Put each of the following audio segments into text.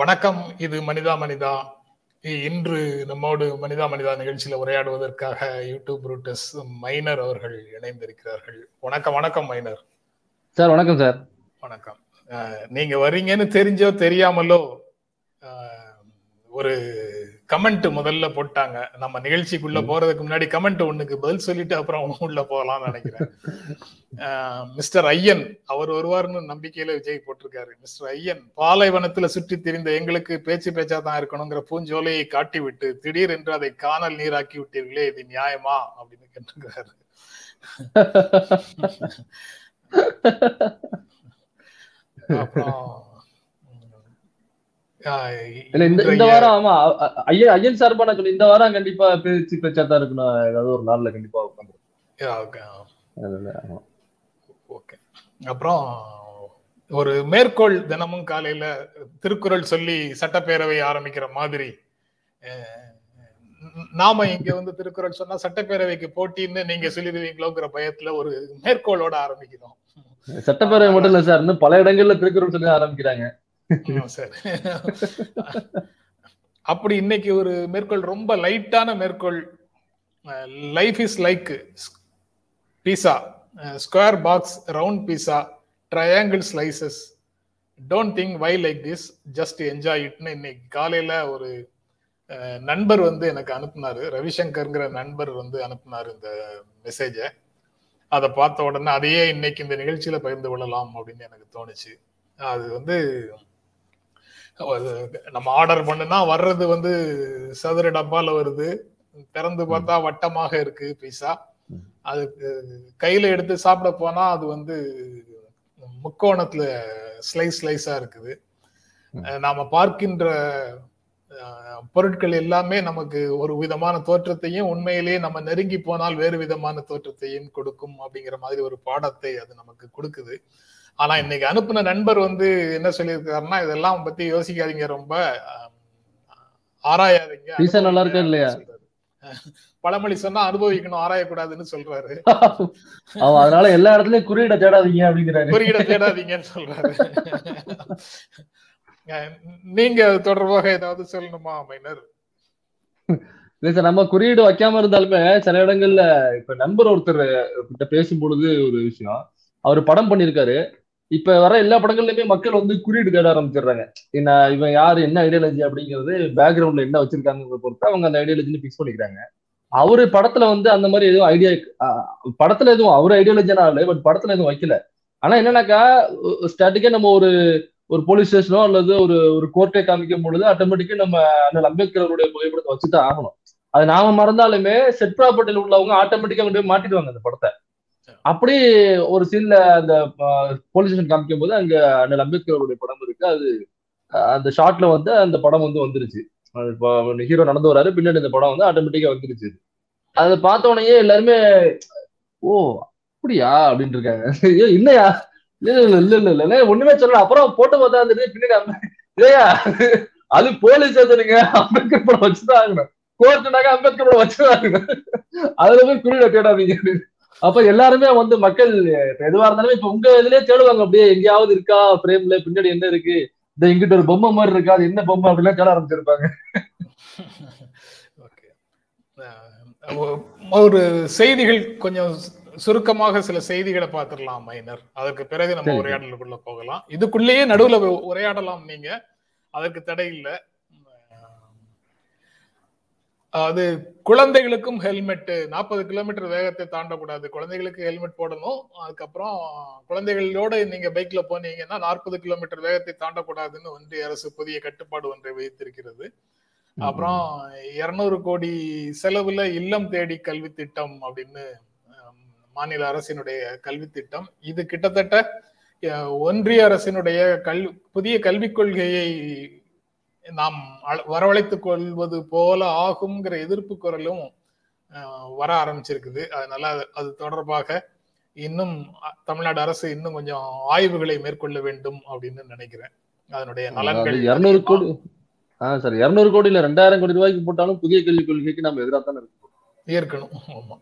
வணக்கம். இது மனிதா மனிதா. இன்று நம்மோடு மனிதா மனிதா நிகழ்ச்சியில உரையாடுவதற்காக யூடியூப் ரூட்டஸ் மைனர் அவர்கள் இணைந்திருக்கிறார்கள். வணக்கம் வணக்கம் மைனர். சார் வணக்கம் சார். வணக்கம். நீங்க வர்றீங்கன்னு தெரிஞ்சோ தெரியாமலோ ஒரு கமெண்ட் முதல்ல போட்டாங்க. நம்ம நிகழ்ச்சிக்குள்ள போறதுக்கு முன்னாடி கமெண்ட் ஒண்ணுக்கு பதில் சொல்லிட்டு அப்புறம் உள்ள போகலாம்னு நினைக்கிறேன். மிஸ்டர் ஐயன் அவர் வருவார்னு நம்பிக்கையில விஜய் போட்டிருக்காரு. மிஸ்டர் ஐயன் பாலைவனத்துல சுற்றி திரிந்த எங்களுக்கு பேச்சு பேச்சா தான் இருக்கணுங்கிற பூஞ்சோலையை காட்டி விட்டு திடீர் என்று அதை காணல் நீராக்கி விட்டீர்களே இது நியாயமா? அப்படின்னு கேட்டிருக்காரு. அப்புறம் இந்த வாரம் ஆமா ஐயன் ஐயன் சார்பா நான் சொல்லி இந்த வாரம் கண்டிப்பா பேச்சு பேச்சா தான் இருக்கணும் ஏதாவது ஒரு நாள்ல கண்டிப்பா உட்காந்து Yeah, okay. ஓகே. அப்புறம் ஒரு மேற்கோள் தினமும் காலையில திருக்குறள் சொல்லி சட்டப்பேரவை ஆரம்பிக்கிற மாதிரி நாம இங்க வந்து திருக்குறள் சொன்னா சட்டப்பேரவைக்கு போட்டின்னு நீங்க சொல்லிடுவீங்களோங்கிற பயத்துல ஒரு மேற்கோளோட ஆரம்பிக்கிறோம். சட்டப்பேரவை மட்டும் இல்ல சார் இன்னும் பல இடங்கள்ல திருக்குறள் சொல்லி ஆரம்பிக்கிறாங்க. சரி. அப்படி இன்னைக்கு ஒரு மேற்கோள் ரொம்ப லைட்டான மேற்கோள் life is like pizza square box round pizza triangle slices don't think why like this just enjoy இட்னு இன்னைக்கு காலையில ஒரு நண்பர் வந்து எனக்கு அனுப்புனாரு. ரவிசங்கர்ங்கிற நண்பர் வந்து அனுப்புனாரு இந்த மெசேஜை அதை பார்த்த உடனே அதையே இன்னைக்கு இந்த நிகழ்ச்சியில பகிர்ந்து கொள்ளலாம் அப்படின்னு எனக்கு தோணுச்சு. அது வந்து நம்ம ஆர்டர் பண்ணுனா வர்றது வந்து சதுர டப்பால வருது. திறந்து பார்த்தா வட்டமாக இருக்கு பீஸா. அதுக்கு கையில எடுத்து சாப்பிட போனா அது வந்து முக்கோணத்துல ஸ்லைஸ் ஸ்லைஸா இருக்குது. நாம பார்க்கின்ற பொருட்கள் எல்லாமே நமக்கு ஒரு விதமான தோற்றத்தையும் உண்மையிலேயே நம்ம நெருங்கி போனால் வேறு விதமான தோற்றத்தையும் கொடுக்கும் அப்படிங்கிற மாதிரி ஒரு பாடத்தை அது நமக்கு கொடுக்குது. ஆனா இன்னைக்கு அனுப்புன நண்பர் வந்து என்ன சொல்லியிருக்காருன்னா இதெல்லாம் பத்தி யோசிக்காதீங்க ரொம்ப ஆராயாதீங்க. நல்லா இருக்கா இல்லையா? பழமொழி சொன்னா அனுபவிக்கணும் ஆராயக்கூடாதுன்னு சொல்றாரு. அதனால எல்லா இடத்துலயும் குறியீட தேடாதீங்க அப்படிங்கிறாரு. குறியீட தேடாதீங்கன்னு சொல்றாரு. நீங்க தொடர்பாக ஏதாவது சொல்லணுமா மைனர்? இல்ல சார் நம்ம குறியீடு வைக்காம இருந்தாலுமே சில இடங்கள்ல இப்ப நண்பர் ஒருத்தர் கிட்ட பேசும் பொழுது ஒரு விஷயம். அவர் படம் பண்ணியிருக்காரு. இப்ப வர எல்லா படங்கள்லயுமே மக்கள் வந்து குறியீடு தேட ஆரம்பிச்சிடுறாங்க. என்ன இவன் யாரு என்ன ஐடியாலஜி அப்படிங்கிறது பேக்ரவுண்ட்ல என்ன வச்சிருக்காங்கிறத பொறுத்து அவங்க அந்த ஐடியாலஜின்னு பிக்ஸ் பண்ணிக்கிறாங்க. அவரு படத்துல வந்து அந்த மாதிரி எதுவும் ஐடியா படத்துல எதுவும் அவர் ஐடியாலஜினா இல்லை பட் படத்துல எதுவும் வைக்கல. ஆனா என்னன்னாக்கா ஸ்டாட்டிக்கா நம்ம ஒரு ஒரு போலீஸ் ஸ்டேஷனோ அல்லது ஒரு ஒரு கோர்ட்டை காமிக்கும் பொழுது ஆட்டோமேட்டிக்கா நம்ம அண்ணல் அம்பேத்கர் புகைப்படத்தை வச்சுதான் ஆகணும். அது நாம மறந்தாலுமே செட் ப்ராப்பர்ட்டியில் உள்ளவங்க ஆட்டோமேட்டிக்கா கொண்டு போய் மாட்டிடுவாங்க அந்த படத்தை. அப்படி ஒரு சீன்ல அந்த போலீஸ் ஸ்டேஷன் காமிக்கும் போது அங்க அண்ணல் அம்பேத்கர் படம் இருக்கு. அது அந்த ஷாட்ல வந்து அந்த படம் வந்து வந்துருச்சு. ஹீரோ நடந்து வராரு. பின்னாடி இந்த படம் வந்து ஆட்டோமேட்டிக்கா வந்துருச்சு அதை பார்த்த உடனே எல்லாருமே ஓ அப்படியா? அப்படின்னு இருக்காங்க ஏய், இல்லையா? இல்ல இல்ல இல்ல இல்ல இல்ல ஒண்ணுமே சொல்லல. அப்புறம் போட்டோ பார்த்தா இருந்துட்டு பின்னாடி அம்ப- இல்லையா அது போலீஸ் ஸ்டேஷனுங்க அம்பேத்கர் படம் வச்சுதான் ஆகணும். கோர்ட்டுனாக்க அம்பேத்கர் படம் வச்சுதான் ஆகணும். அதுல போய் குறியிட தேடாதீங்க அப்படின்னு. அப்ப எல்லாருமே வந்து மக்கள் எதுவா இருந்தாலுமே இப்ப உங்க இதுலயே தேடுவாங்க அப்படியே எங்கேயாவது இருக்கா? பிரேம்ல பின்னாடி என்ன இருக்கு? இந்த இங்கிட்ட ஒரு பொம்மை மாதிரி இருக்கா? அது என்ன பொம்மை? அப்படிலாம் தேட ஆரம்பிச்சிருப்பாங்க. ஒரு செய்திகள் கொஞ்சம் சுருக்கமாக சில செய்திகளை பார்த்துடலாம் மைனர். அதற்கு பிறகு நம்ம. உரையாடலுக்குள்ள போகலாம். இதுக்குள்ளேயே நடுவுல உரையாடலாம் நீங்க. அதற்கு தடை இல்லை. அது குழந்தைகளுக்கும் ஹெல்மெட் நாற்பது கிலோமீட்டர் வேகத்தை தாண்டக்கூடாது. குழந்தைகளுக்கு ஹெல்மெட் போடணும். அதுக்கப்புறம் குழந்தைகளோட நீங்க பைக்ல போனீங்கன்னா நாற்பது கிலோமீட்டர் வேகத்தை தாண்டக்கூடாதுன்னு ஒன்றிய அரசு புதிய கட்டுப்பாடு ஒன்றை வைத்திருக்கிறது அப்புறம் இருநூறு கோடி செலவுல இல்லம் தேடி கல்வி திட்டம் அப்படின்னு மாநில அரசினுடைய கல்வி திட்டம். இது கிட்டத்தட்ட ஒன்றிய அரசினுடைய கல் புதிய கல்விக் கொள்கையை நாம் வரவழைத்துக் கொள்வது போல ஆகுங்கிற எதிர்ப்பு குரலும் வர ஆரம்பிச்சிருக்குது. அதனால அது- தொடர்பாக இன்னும் தமிழ்நாடு அரசு இன்னும் கொஞ்சம் ஆய்வுகளை மேற்கொள்ள வேண்டும் அப்படின்னு நினைக்கிறேன். அதனுடைய நலன்கள் இருநூறு கோடி ஆஹ் சார் இருநூறு கோடி இல்ல ரெண்டாயிரம் கோடி ரூபாய்க்கு போட்டாலும் புதிய கல்விக் கொள்கைக்கு நம்ம எதிராக தானே இருக்கணும் ஆமா.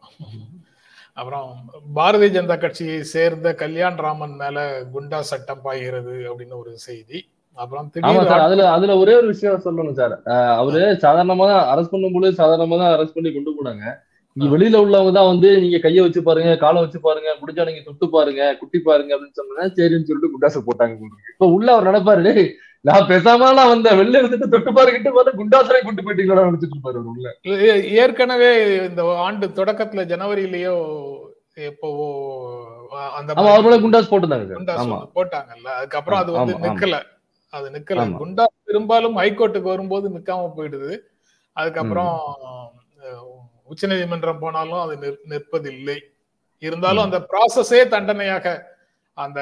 அப்புறம் பாரதிய ஜனதா கட்சியை சேர்ந்த கல்யாண் ராமன் மேல குண்டா சட்டம் பாய்கிறது அப்படின்னு ஒரு செய்தி. அப்புறம் அதுல அதுல ஒரே ஒரு விஷயம் சொல்லணும் சார். அவரு சாதாரணமா தான் அரெஸ்ட் பண்ணும்போது சாதாரணமா தான் அரெஸ்ட் பண்ணி கொண்டு போனாங்க. இங்க. வெளியில உள்ளவங்க தான் வந்து நீங்க கைய வச்சு பாருங்க காலை வச்சு பாருங்க முடிஞ்சா நீங்க தொட்டு பாருங்க குட்டி பாருங்க அப்படின்னு சொன்னா சரின்னு சொல்லிட்டு குண்டாச போட்டாங்க. இப்ப உள்ள அவர் நினைப்பாரு "டேய், நான் பேசாம நான் வந்தேன் வெளில இருந்துட்டு தொட்டு பாருக்கிட்டு பார்த்து குண்டாசரை கொண்டு போயிட்டீங்களா? நினைச்சிட்டு இருப்பாரு உள்ள. ஏற்கனவே இந்த ஆண்டு தொடக்கத்துல ஜனவரியிலயோ எப்போவோ அந்த அவர் குண்டாஸ் போட்டிருந்தாங்க போட்டாங்கல்ல அதுக்கப்புறம் அது வந்து. நிக்கல. அது நிக்கல. குண்டா பெரும்பாலும் ஹைகோர்ட்டுக்கு வரும்போது நிக்காம போயிடுது. அதுக்கப்புறம் அஹ், உச்சநீதிமன்றம் போனாலும் அது நிற்- நிற்பதில்லை. இருந்தாலும். அந்த ப்ராசஸே தண்டனையாக அந்த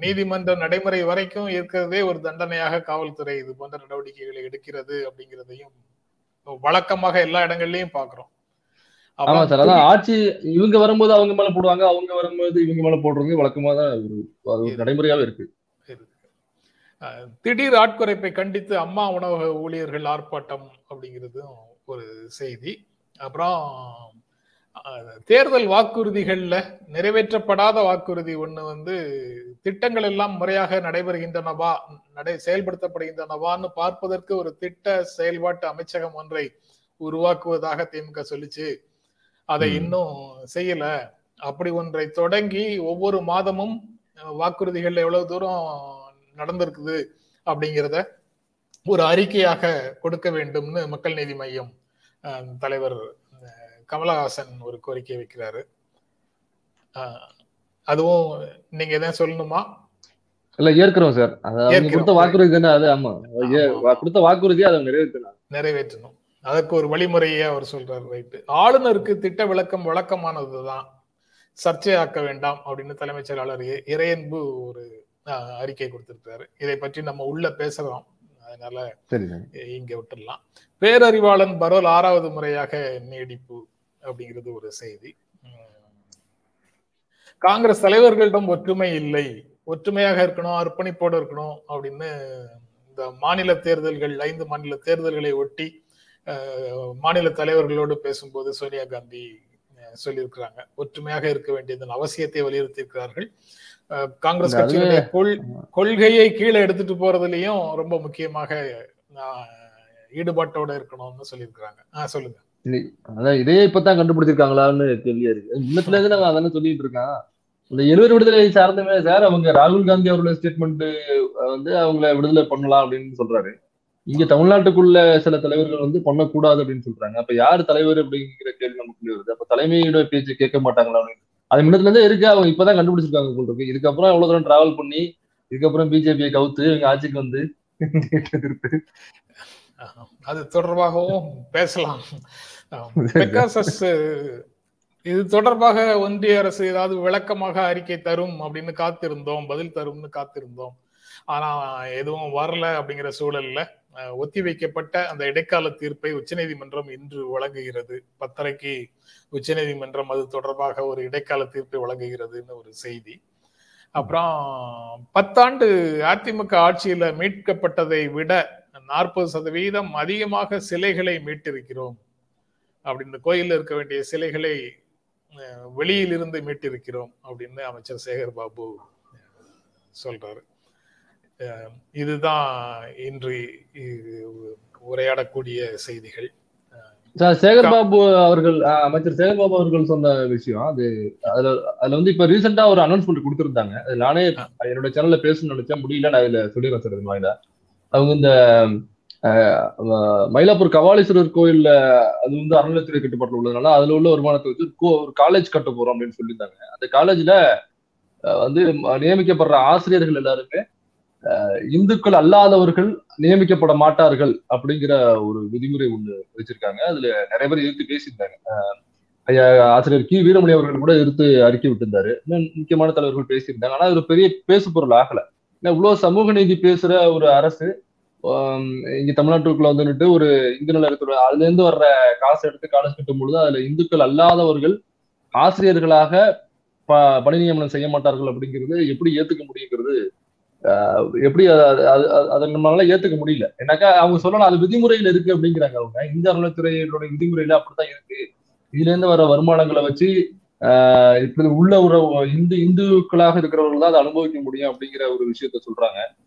நீதிமன்ற நடைமுறை வரைக்கும் இருக்கிறதே ஒரு தண்டனையாக காவல்துறை இது போன்ற நடவடிக்கைகளை எடுக்கிறது அப்படிங்கிறதையும் வழக்கமாக எல்லா இடங்கள்லயும் பாக்குறோம். ஆமா சார். அதான் ஆட்சி இவங்க வரும்போது அவங்க மேல போடுவாங்க அவங்க வரும்போது இவங்க மேல போடுறது வழக்கமா தான் ஒரு நடைமுறையாவே இருக்கு. திடீர் ஆட்குறைப்பை கண்டித்து அம்மா உணவக ஊழியர்கள் ஆர்ப்பாட்டம் அப்படிங்கிறதும் ஒரு செய்தி. அப்புறம் தேர்தல் வாக்குறுதிகள்ல நிறைவேற்றப்படாத வாக்குறுதி ஒண்ணு வந்து திட்டங்கள் எல்லாம் முறையாக நடைபெறுகின்றனவா நடை செயல்படுத்தப்படுகின்றனவான்னு பார்ப்பதற்கு ஒரு திட்ட செயல்பாட்டு அமைச்சகம் ஒன்றை உருவாக்குவதாக திமுக சொல்லிச்சு. அதை. இன்னும் செய்யல. அப்படி ஒன்றை தொடங்கி ஒவ்வொரு மாதமும் வாக்குறுதிகள் எவ்வளவு தூரம் நடந்திருக்குது அப்படிங்கிறத ஒரு அறிக்கையாக கொடுக்க வேண்டும்னு மக்கள் நீதி மையம் தலைவர் கமலஹாசன் ஒரு கோரிக்கை வைக்கிறாரு. அதுவும் நீங்க எதாவது சொல்லணுமா? இல்ல ஏற்கிறோம் சார். கொடுத்த வாக்குறுதி தானே அது? ஆமா. கொடுத்த வாக்குறுதியை அதை நிறைவேற்றணும். நிறைவேற்றணும். அதற்கு ஒரு வழிமுறையை அவர் சொல்றாரு ரைட்டு. ஆளுநருக்கு திட்ட விளக்கம் வழக்கமானதுதான். சர்ச்சையாக்க வேண்டாம் அப்படின்னு தலைமைச் செயலாளர் இறையன்பு ஒரு அறிக்கை கொடுத்திருக்காரு இதை பற்றி நம்ம உள்ள பேசுறோம் அதனால இங்க விட்டுடலாம். பேரறிவாளன் பரோல் ஆறாவது முறையாக நீடிப்பு அப்படிங்கிறது ஒரு செய்தி. காங்கிரஸ் தலைவர்களிடம் ஒற்றுமை இல்லை. ஒற்றுமையாக இருக்கணும் அர்ப்பணிப்போடு இருக்கணும் அப்படின்னு இந்த மாநில தேர்தல்கள் ஐந்து மாநில தேர்தல்களை ஒட்டி அஹ், மாநில தலைவர்களோடு பேசும்போது சோனியா காந்தி சொல்லியிருக்கிறாங்க. ஒற்றுமையாக இருக்க வேண்டியதன் அவசியத்தை வலியுறுத்தியிருக்கிறார்கள். அஹ், காங்கிரஸ் கொள் கொள்கையை கீழே எடுத்துட்டு போறதுலயும் ரொம்ப முக்கியமாக ஈடுபாட்டோட இருக்கணும்னு சொல்லியிருக்கிறாங்க. ஆஹ் சொல்லுங்க. அதான் இதையே இப்பதான் கண்டுபிடிச்சிருக்காங்களான்னு கேள்வியா இருக்கு. முன்னத்துல இருந்து நாங்க அதானே சொல்லிட்டு இருக்கோம் இந்த எழுவர் விடுதலை சார்ந்தமே சார் அவங்க ராகுல் காந்தி அவரோட ஸ்டேட்மெண்ட் வந்து அவங்கள விடுதலை பண்ணலாம் அப்படின்னு சொல்றாரு. இங்க தமிழ்நாட்டுக்குள்ள சில தலைவர்கள் வந்து பண்ணக்கூடாது அப்படின்னு சொல்றாங்க. அப்ப யார் தலைவர் அப்படிங்கிற கேள்வி நமக்குள்ளே வருது. அப்ப தலைமையோட பேச்சு கேட்க மாட்டாங்களா அப்படின்னு. அது முன்னத்துல இருந்தே இருக்கு. அவங்க இப்பதான் கண்டுபிடிச்சிருக்காங்க போல் இருக்கு. இதுக்கப்புறம் எவ்வளவு தூரம் டிராவல் பண்ணி இதுக்கப்புறம் பிஜேபியை கவுத்து இவங்க ஆட்சிக்கு வந்து திருப்பி அது தொடர்பாகவும் பேசலாம். இது தொடர்பாக ஒன்றிய அரசு ஏதாவது விளக்கமாக அறிக்கை தரும் அப்படின்னு காத்திருந்தோம் பதில் தரும்னு காத்திருந்தோம். ஆனா எதுவும் வரல அப்படிங்கிற சூழல்ல ஒத்தி ஒத்திவைக்கப்பட்ட அந்த இடைக்கால தீர்ப்பை உச்சநீதிமன்றம் இன்று வழங்குகிறது. பத்தரைக்கு உச்சநீதிமன்றம் அது தொடர்பாக ஒரு இடைக்கால தீர்ப்பை வழங்குகிறதுன்னு ஒரு செய்தி. அப்புறம் பத்தாண்டு அதிமுக ஆட்சியில மீட்கப்பட்டதை விட நாற்பது சதவீதம் அதிகமாக சிலைகளை மீட்டிருக்கிறோம். அப்படின்னு கோயிலில் இருக்க வேண்டிய சிலைகளை வெளியிலிருந்து மீட்டிருக்கிறோம் அப்படின்னு அமைச்சர் சேகர் பாபு சொல்றாரு. இதுதான் இன்று உரையாடக்கூடிய செய்திகள். சார் சேகர் பாபு அவர்கள் அமைச்சர் சேகர் பாபு அவர்கள் சொன்ன விஷயம் அது அதுல அதுல வந்து இப்ப ரீசெண்டா ஒரு அனௌன்ஸ்மெண்ட் கொடுத்திருந்தாங்க. அது நானே என்னோட சேனல்ல பேசணும்னு நினைச்சேன். முடியல நான் இதுல சொல்லிடுறேன் சார் இது வாயில. அவங்க இந்த மயிலாப்பூர் கபாலீஸ்வரர் கோயில்ல அது வந்து அறநிலையத்துறை கட்டுப்பாட்டில் உள்ளதுனால அதுல உள்ள வருமானத்தை வச்சு கோ- ஒரு காலேஜ் கட்ட போறோம் அப்படின்னு சொல்லியிருந்தாங்க. அந்த காலேஜ்ல வந்து நியமிக்கப்படுற ஆசிரியர்கள் எல்லாருமே இந்துக்கள் அல்லாதவர்கள் நியமிக்கப்பட மாட்டார்கள் அப்படிங்கிற ஒரு விதிமுறை ஒண்ணு வச்சிருக்காங்க. அதுல நிறைய பேர் எதிர்த்து பேசியிருந்தாங்க. அஹ், ஐயா ஆசிரியர் கி. வீரமணி அவர்கள் கூட எதிர்த்து அறிக்கை விட்டிருந்தாரு. இன்னும் முக்கியமான தலைவர்கள் பேசியிருந்தாங்க. ஆனா அது ஒரு பெரிய பேசு பொருள் ஆகல. ஏன்னா இவ்வளவு சமூக நீதி பேசுற ஒரு அரசு இங்க தமிழ்நாட்டுக்குள்ள வந்துட்டு ஒரு இந்து நலத்துறை அதுல இருந்து வர்ற காசு எடுத்து காலேஜ் கட்டும் பொழுது அதுல இந்துக்கள் அல்லாதவர்கள் ஆசிரியர்களாக ப பணி நியமனம் செய்ய மாட்டார்கள் அப்படிங்கிறது எப்படி ஏத்துக்க முடியுங்கிறது எப்படி அத- நம்மளால ஏத்துக்க முடியல. ஏன்னாக்கா அவங்க சொல்லலாம் அது விதிமுறையில இருக்கு அப்படிங்கிறாங்க அவங்க. இந்து அறநிலைத்துறையோட விதிமுறையில அப்படித்தான் இருக்கு. இதுல இருந்து வர வருமானங்களை வச்சு இப்படி உள்ள ஒரு இந்து இந்துக்களாக இருக்கிறவர்கள் தான் அதை அனுபவிக்க முடியும் அப்படிங்கிற ஒரு விஷயத்த சொல்றாங்க.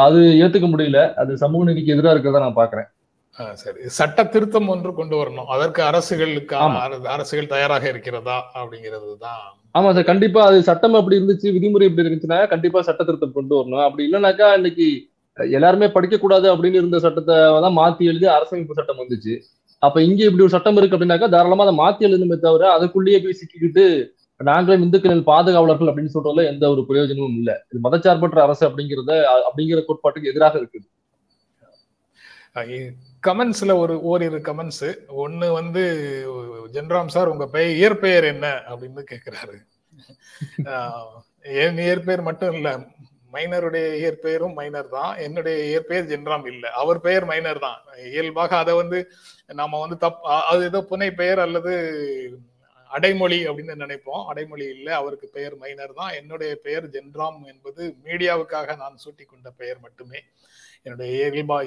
அது ஏத்துக்க முடியல. அது சமூக நீதிக்கு எதிராக இருக்கிறதா நான் பாக்குறேன். சரி. சட்ட திருத்தம் ஒன்று கொண்டு வரணும். அதற்கு அரசுகளுக்கு அரசுகள் தயாராக இருக்கிறதா அப்படிங்கிறது தான் ஆமா சார் கண்டிப்பா அது சட்டம் அப்படி இருந்துச்சு விதிமுறை இப்படி இருந்துச்சுன்னா கண்டிப்பா சட்ட திருத்தம் கொண்டு வரணும். அப்படி இல்லைனாக்கா இன்னைக்கு எல்லாருமே படிக்க கூடாது அப்படின்னு இருந்த சட்டத்தை தான் மாத்தி எழுதி அரசமைப்பு சட்டம் வந்துச்சு. அப்ப இங்க இப்படி ஒரு சட்டம் இருக்கு அப்படின்னாக்கா தாராளமா அதை மாத்தி எழுதுமே தவிர அதுக்குள்ளேயே போய் சிக்கிக்கிட்டு நாங்களே இந்துக்களின் பாதுகாவலர்கள் அப்படின்னு சொல்றதுல எந்த ஒரு பிரயோஜனமும் இல்லை. இது மதச்சார்பற்ற அரசு அப்படிங்கிறத அப்படிங்கிற கோட்பாட்டுக்கு எதிராக இருக்குது. கமெண்ட்ஸ்ல ஒரு ஓரிரு கமெண்ட்ஸ் ஒன்னு வந்து ஜென்ராம் சார் உங்க பெயர் இயற்பெயர் என்ன? அப்படின்னு கேக்குறாரு. என் இயற்பெயர் மட்டும் இல்ல மைனருடைய இயற்பெயரும் மைனர் தான். என்னுடைய இயற்பெயர் ஜென்ராம் இல்ல. அவர் பெயர் மைனர் தான். இயல்பாக அதை வந்து நாம வந்து தப் அது ஏதோ புனை பெயர் அல்லது அடைமொழி அப்படின்னு நினைப்போம். அடைமொழி இல்லை அவருக்கு பெயர் மைனர் தான். என்னுடைய பெயர் ஜென்ராம் என்பது மீடியாவுக்காக நான் சூட்டி கொண்ட பெயர் மட்டுமே. என்னுடைய இயல்பா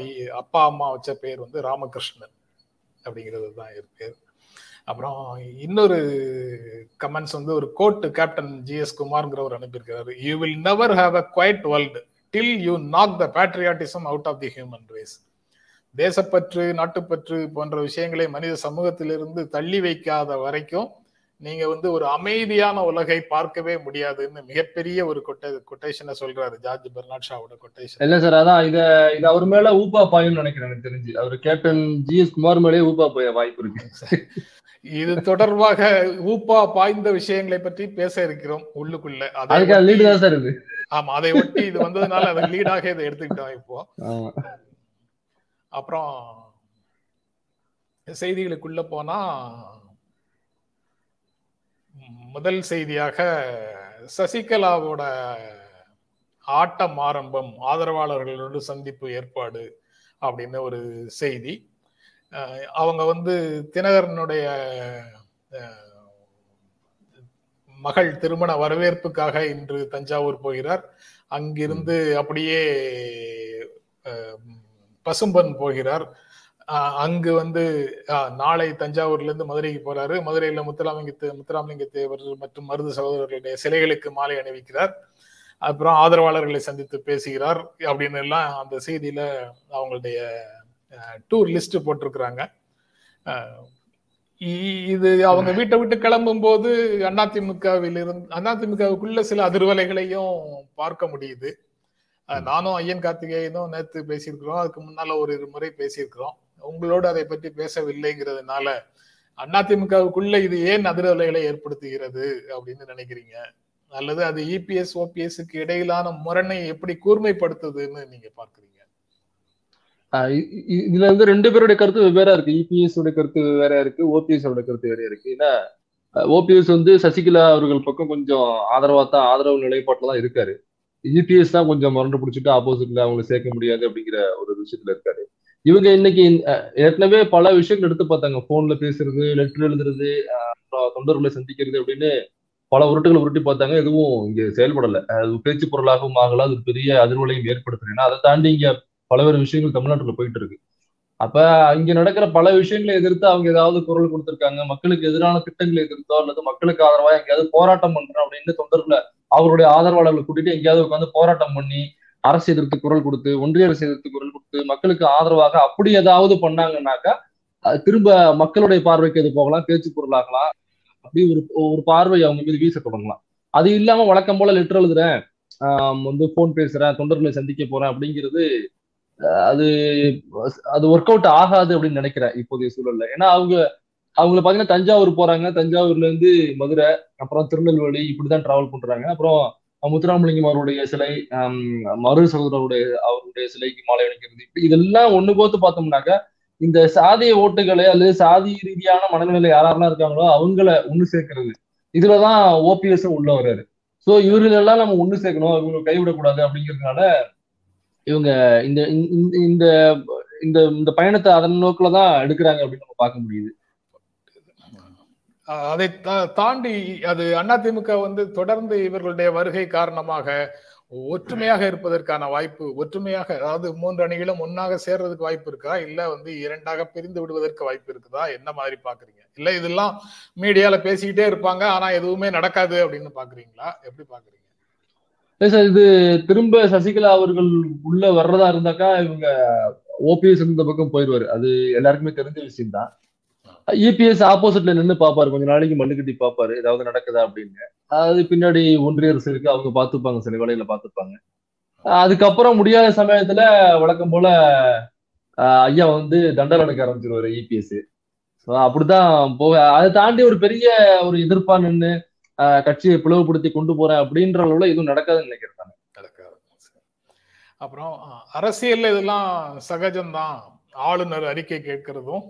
அப்பா அம்மா வச்ச பெயர் வந்து ராமகிருஷ்ணன் அப்படிங்கிறது தான் இருக்கு அப்புறம் இன்னொரு கமெண்ட்ஸ் வந்து ஒரு கோட்டு கேப்டன் ஜி எஸ் குமார்ங்கிறவர் அனுப்பியிருக்கிறாரு. You will never have a quiet world till you knock the patriotism out of the human race தேசப்பற்று நாட்டுப்பற்று போன்ற விஷயங்களை மனித சமூகத்திலிருந்து தள்ளி வைக்காத வரைக்கும் நீங்க வந்து ஒரு அமைதியான உலகை பார்க்கவே முடியாதுன்னு மிகப்பெரிய ஒரு கொட்டை கொட்டேஷனை சொல்றாரு ஜார்ஜ் பெர்னாட் ஷாவோட கொட்டேஷன் இல்ல சார் அதான் இத இது அவர் மேல ஊப்பா பாயும் நினைக்கிறேன் எனக்கு தெரிஞ்சு. அவர் கேப்டன் ஜி எஸ் குமார் மேலே ஊப்பா பாய வாய்ப்பு இருக்கு. இது தொடர்பாக ஊப்பா பாய்ந்த விஷயங்களை பற்றி பேச இருக்கிறோம் உள்ளுக்குள்ள. அதுக்கு லீடு தான் சார் இது. ஆமா அதை ஒட்டி இது வந்ததுனால அதை லீடாக இதை எடுத்துக்கிட்டோம் இப்போ. அப்புறம் செய்திகளுக்குள்ள போனா முதல் செய்தியாக சசிகலாவோட ஆட்டம் ஆரம்பம் ஆதரவாளர்களோடு சந்திப்பு ஏற்பாடு அப்படின்னு ஒரு செய்தி. அவங்க வந்து தினகரனுடைய மகள் திருமண வரவேற்புக்காக இன்று தஞ்சாவூர் போகிறார். அங்கிருந்து அப்படியே பசும்பன் போகிறார். அங்கு வந்து நாளை தஞ்சாவூர்ல இருந்து மதுரைக்கு போறாரு. மதுரையில முத்துராமலிங்க முத்துராமலிங்க தேவர் மற்றும் மருது சகோதரர்களுடைய சிலைகளுக்கு மாலை அணிவிக்கிறார். அப்புறம் ஆதரவாளர்களை சந்தித்து பேசுகிறார் அப்படின்னு எல்லாம் அந்த செய்தியில அவங்களுடைய டூர் லிஸ்ட் போட்டிருக்கிறாங்க. இது அவங்க வீட்டை விட்டு கிளம்பும் போது அதிமுகவில் இருந்து அதிமுகவுக்குள்ள சில அதிர்வலைகளையும் பார்க்க முடியுது. நானும் ஐயன் கார்த்திகேயனும் நேற்று பேசியிருக்கிறோம். அதுக்கு முன்னால ஒரு இரு முறை பேசியிருக்கிறோம். உங்களோடு அதை பற்றி பேசவில்லைங்கிறதுனால அதிமுகவுக்குள்ள இது ஏன் அதிர்வலைகளை ஏற்படுத்துகிறது அப்படின்னு நினைக்கிறீங்க? அல்லது அது இபிஎஸ் ஓபிஎஸ்க்கு இடையிலான முரணை எப்படி கூர்மைப்படுத்துதுன்னு நீங்க பாக்குறீங்க இதுல வந்து ரெண்டு பேருடைய கருத்து வெவ்வேறா இருக்கு. இபிஎஸ் உடைய கருத்து வேற இருக்கு. ஓபிஎஸ் உடைய கருத்து வேற இருக்கு. ஏன்னா ஓபிஎஸ் வந்து சசிகலா அவர்கள் பக்கம் கொஞ்சம் ஆதரவா தான் ஆதரவு நிலைப்பாட்டுல தான் இருக்காரு. இபிஎஸ் தான் கொஞ்சம் மறந்து பிடிச்சிட்டு ஆப்போசிட்ல அவங்களை சேர்க்க முடியாது அப்படிங்கிற ஒரு விஷயத்துல இருக்காரு. இவங்க இன்னைக்கு ஏற்கனவே பல விஷயங்கள் எடுத்து பார்த்தாங்க. போன்ல பேசுறது லெட்டர் எழுதுறது தொண்டர்களை சந்திக்கிறது அப்படின்னு பல உருட்டுகளை உருட்டி பார்த்தாங்க. எதுவும் இங்க செயல்படல. அது பேச்சு பொருளாகவும் ஆகல அது பெரிய அதிர்வலையும் ஏற்படுத்துறது ஏன்னா அதை தாண்டி இங்க பலவேறு விஷயங்கள் தமிழ்நாட்டுல போயிட்டு இருக்கு. அப்ப அங்க நடக்கிற பல விஷயங்களை எதிர்த்து அவங்க ஏதாவது குரல் கொடுத்திருக்காங்க. மக்களுக்கு எதிரான திட்டங்களை எதிர்த்தோ அல்லது மக்களுக்கு ஆதரவா எங்கேயாவது போராட்டம் பண்றோம் அப்படின்னு தொண்டர்களை அவருடைய ஆதரவாளர்களை கூட்டிட்டு எங்கேயாவது உட்காந்து போராட்டம் பண்ணி அரசு எதிர்த்து குரல் கொடுத்து ஒன்றிய அரசு எதிர்த்து குரல் கொடுத்து மக்களுக்கு ஆதரவாக அப்படி ஏதாவது பண்ணாங்கன்னாக்கா திரும்ப மக்களுடைய பார்வைக்கு அது போகலாம் பேச்சு பொருளாகலாம். அப்படி ஒரு ஒரு பார்வை அவங்க மீது வீச தொடங்கலாம். அது இல்லாம வழக்கம் போல லெட்டர் எழுதுறேன். வந்து போன் பேசுறேன் தொண்டர்களை சந்திக்க போறேன் அப்படிங்கிறது அது அது ஒர்க் அவுட் ஆகாது அப்படின்னு நினைக்கிறேன் இப்போதைய சூழல்ல. ஏன்னா அவங்க அவங்கள பாத்தீங்கன்னா தஞ்சாவூர் போறாங்க. தஞ்சாவூர்ல இருந்து மதுரை அப்புறம் திருநெல்வேலி இப்படிதான் டிராவல் பண்றாங்க. அப்புறம் முத்துராமலிங்கம் அவருடைய சிலை மறு சகோதரருடைய அவருடைய சிலைக்கு மாலை அணிக்கிறது இதெல்லாம் ஒண்ணு போத்து பார்த்தோம்னாக்க இந்த சாதிய ஓட்டுகளை அல்லது சாதி ரீதியான மனநிலை யாரெல்லாம் இருக்காங்களோ அவங்கள ஒண்ணு சேர்க்கறது. இதுலதான் ஓபிஎஸ் உள்ள வர்றாரு. சோ இவர்களெல்லாம் நம்ம ஒண்ணு சேர்க்கணும் இவங்க கைவிடக்கூடாது அப்படிங்கிறதுனால இவங்க இந்த இந்த இந்த இந்த பயணத்தை அதன் நோக்கில தான் எடுக்கிறாங்க அப்படின்னு நம்ம பார்க்க முடியுது. அதை தாண்டி அது அதிமுக வந்து தொடர்ந்து இவர்களுடைய வருகை காரணமாக ஒற்றுமையாக இருப்பதற்கான வாய்ப்பு ஒற்றுமையாக அதாவது மூன்று அணிகளும் ஒன்னாக சேர்றதுக்கு வாய்ப்பு இருக்கா இல்ல வந்து இரண்டாக பிரிந்து விடுவதற்கு வாய்ப்பு இருக்குதா? என்ன மாதிரி பாக்குறீங்க? இல்ல இதெல்லாம் மீடியால பேசிக்கிட்டே இருப்பாங்க ஆனா எதுவுமே நடக்காது அப்படின்னு பாக்குறீங்களா? எப்படி பாக்குறீங்க? சார் இது திரும்ப சசிகலா அவர்கள் உள்ள வர்றதா இருந்தாக்கா இவங்க ஓபிஎஸ் இருந்த பக்கம் போயிடுவாரு அது எல்லாருக்குமே தெரிஞ்ச விஷயம் தான் இபிஎஸ் ஆப்போசிட்ல நின்று பாப்பாரு. கொஞ்ச நாளைக்கு மண்ணு கட்டி பாப்பாரு. ஏதாவது நடக்குதா அப்படின்னு. அது பின்னாடி ஒன்றிய அரசு இருக்கு. அவங்க பாத்துப்பாங்க சில வேலையில பாத்துப்பாங்க அதுக்கப்புறம் முடியாத சமயத்துல வழக்கம் போல ஐயா வந்து தண்டல் எடுக்க ஆரம்பிச்சிருவாரு இபிஎஸ் அப்படிதான் போக அதை தாண்டி ஒரு பெரிய ஒரு எதிர்ப்பா நின்று கட்சியை பிளவுபடுத்தி கொண்டு போறேன் அப்படின்ற அளவுல எதுவும் நடக்காதுன்னு நினைக்கிறேன் அப்புறம் அரசியல் இதெல்லாம் சகஜம்தான். ஆளுநர் அறிக்கை கேட்கிறதும்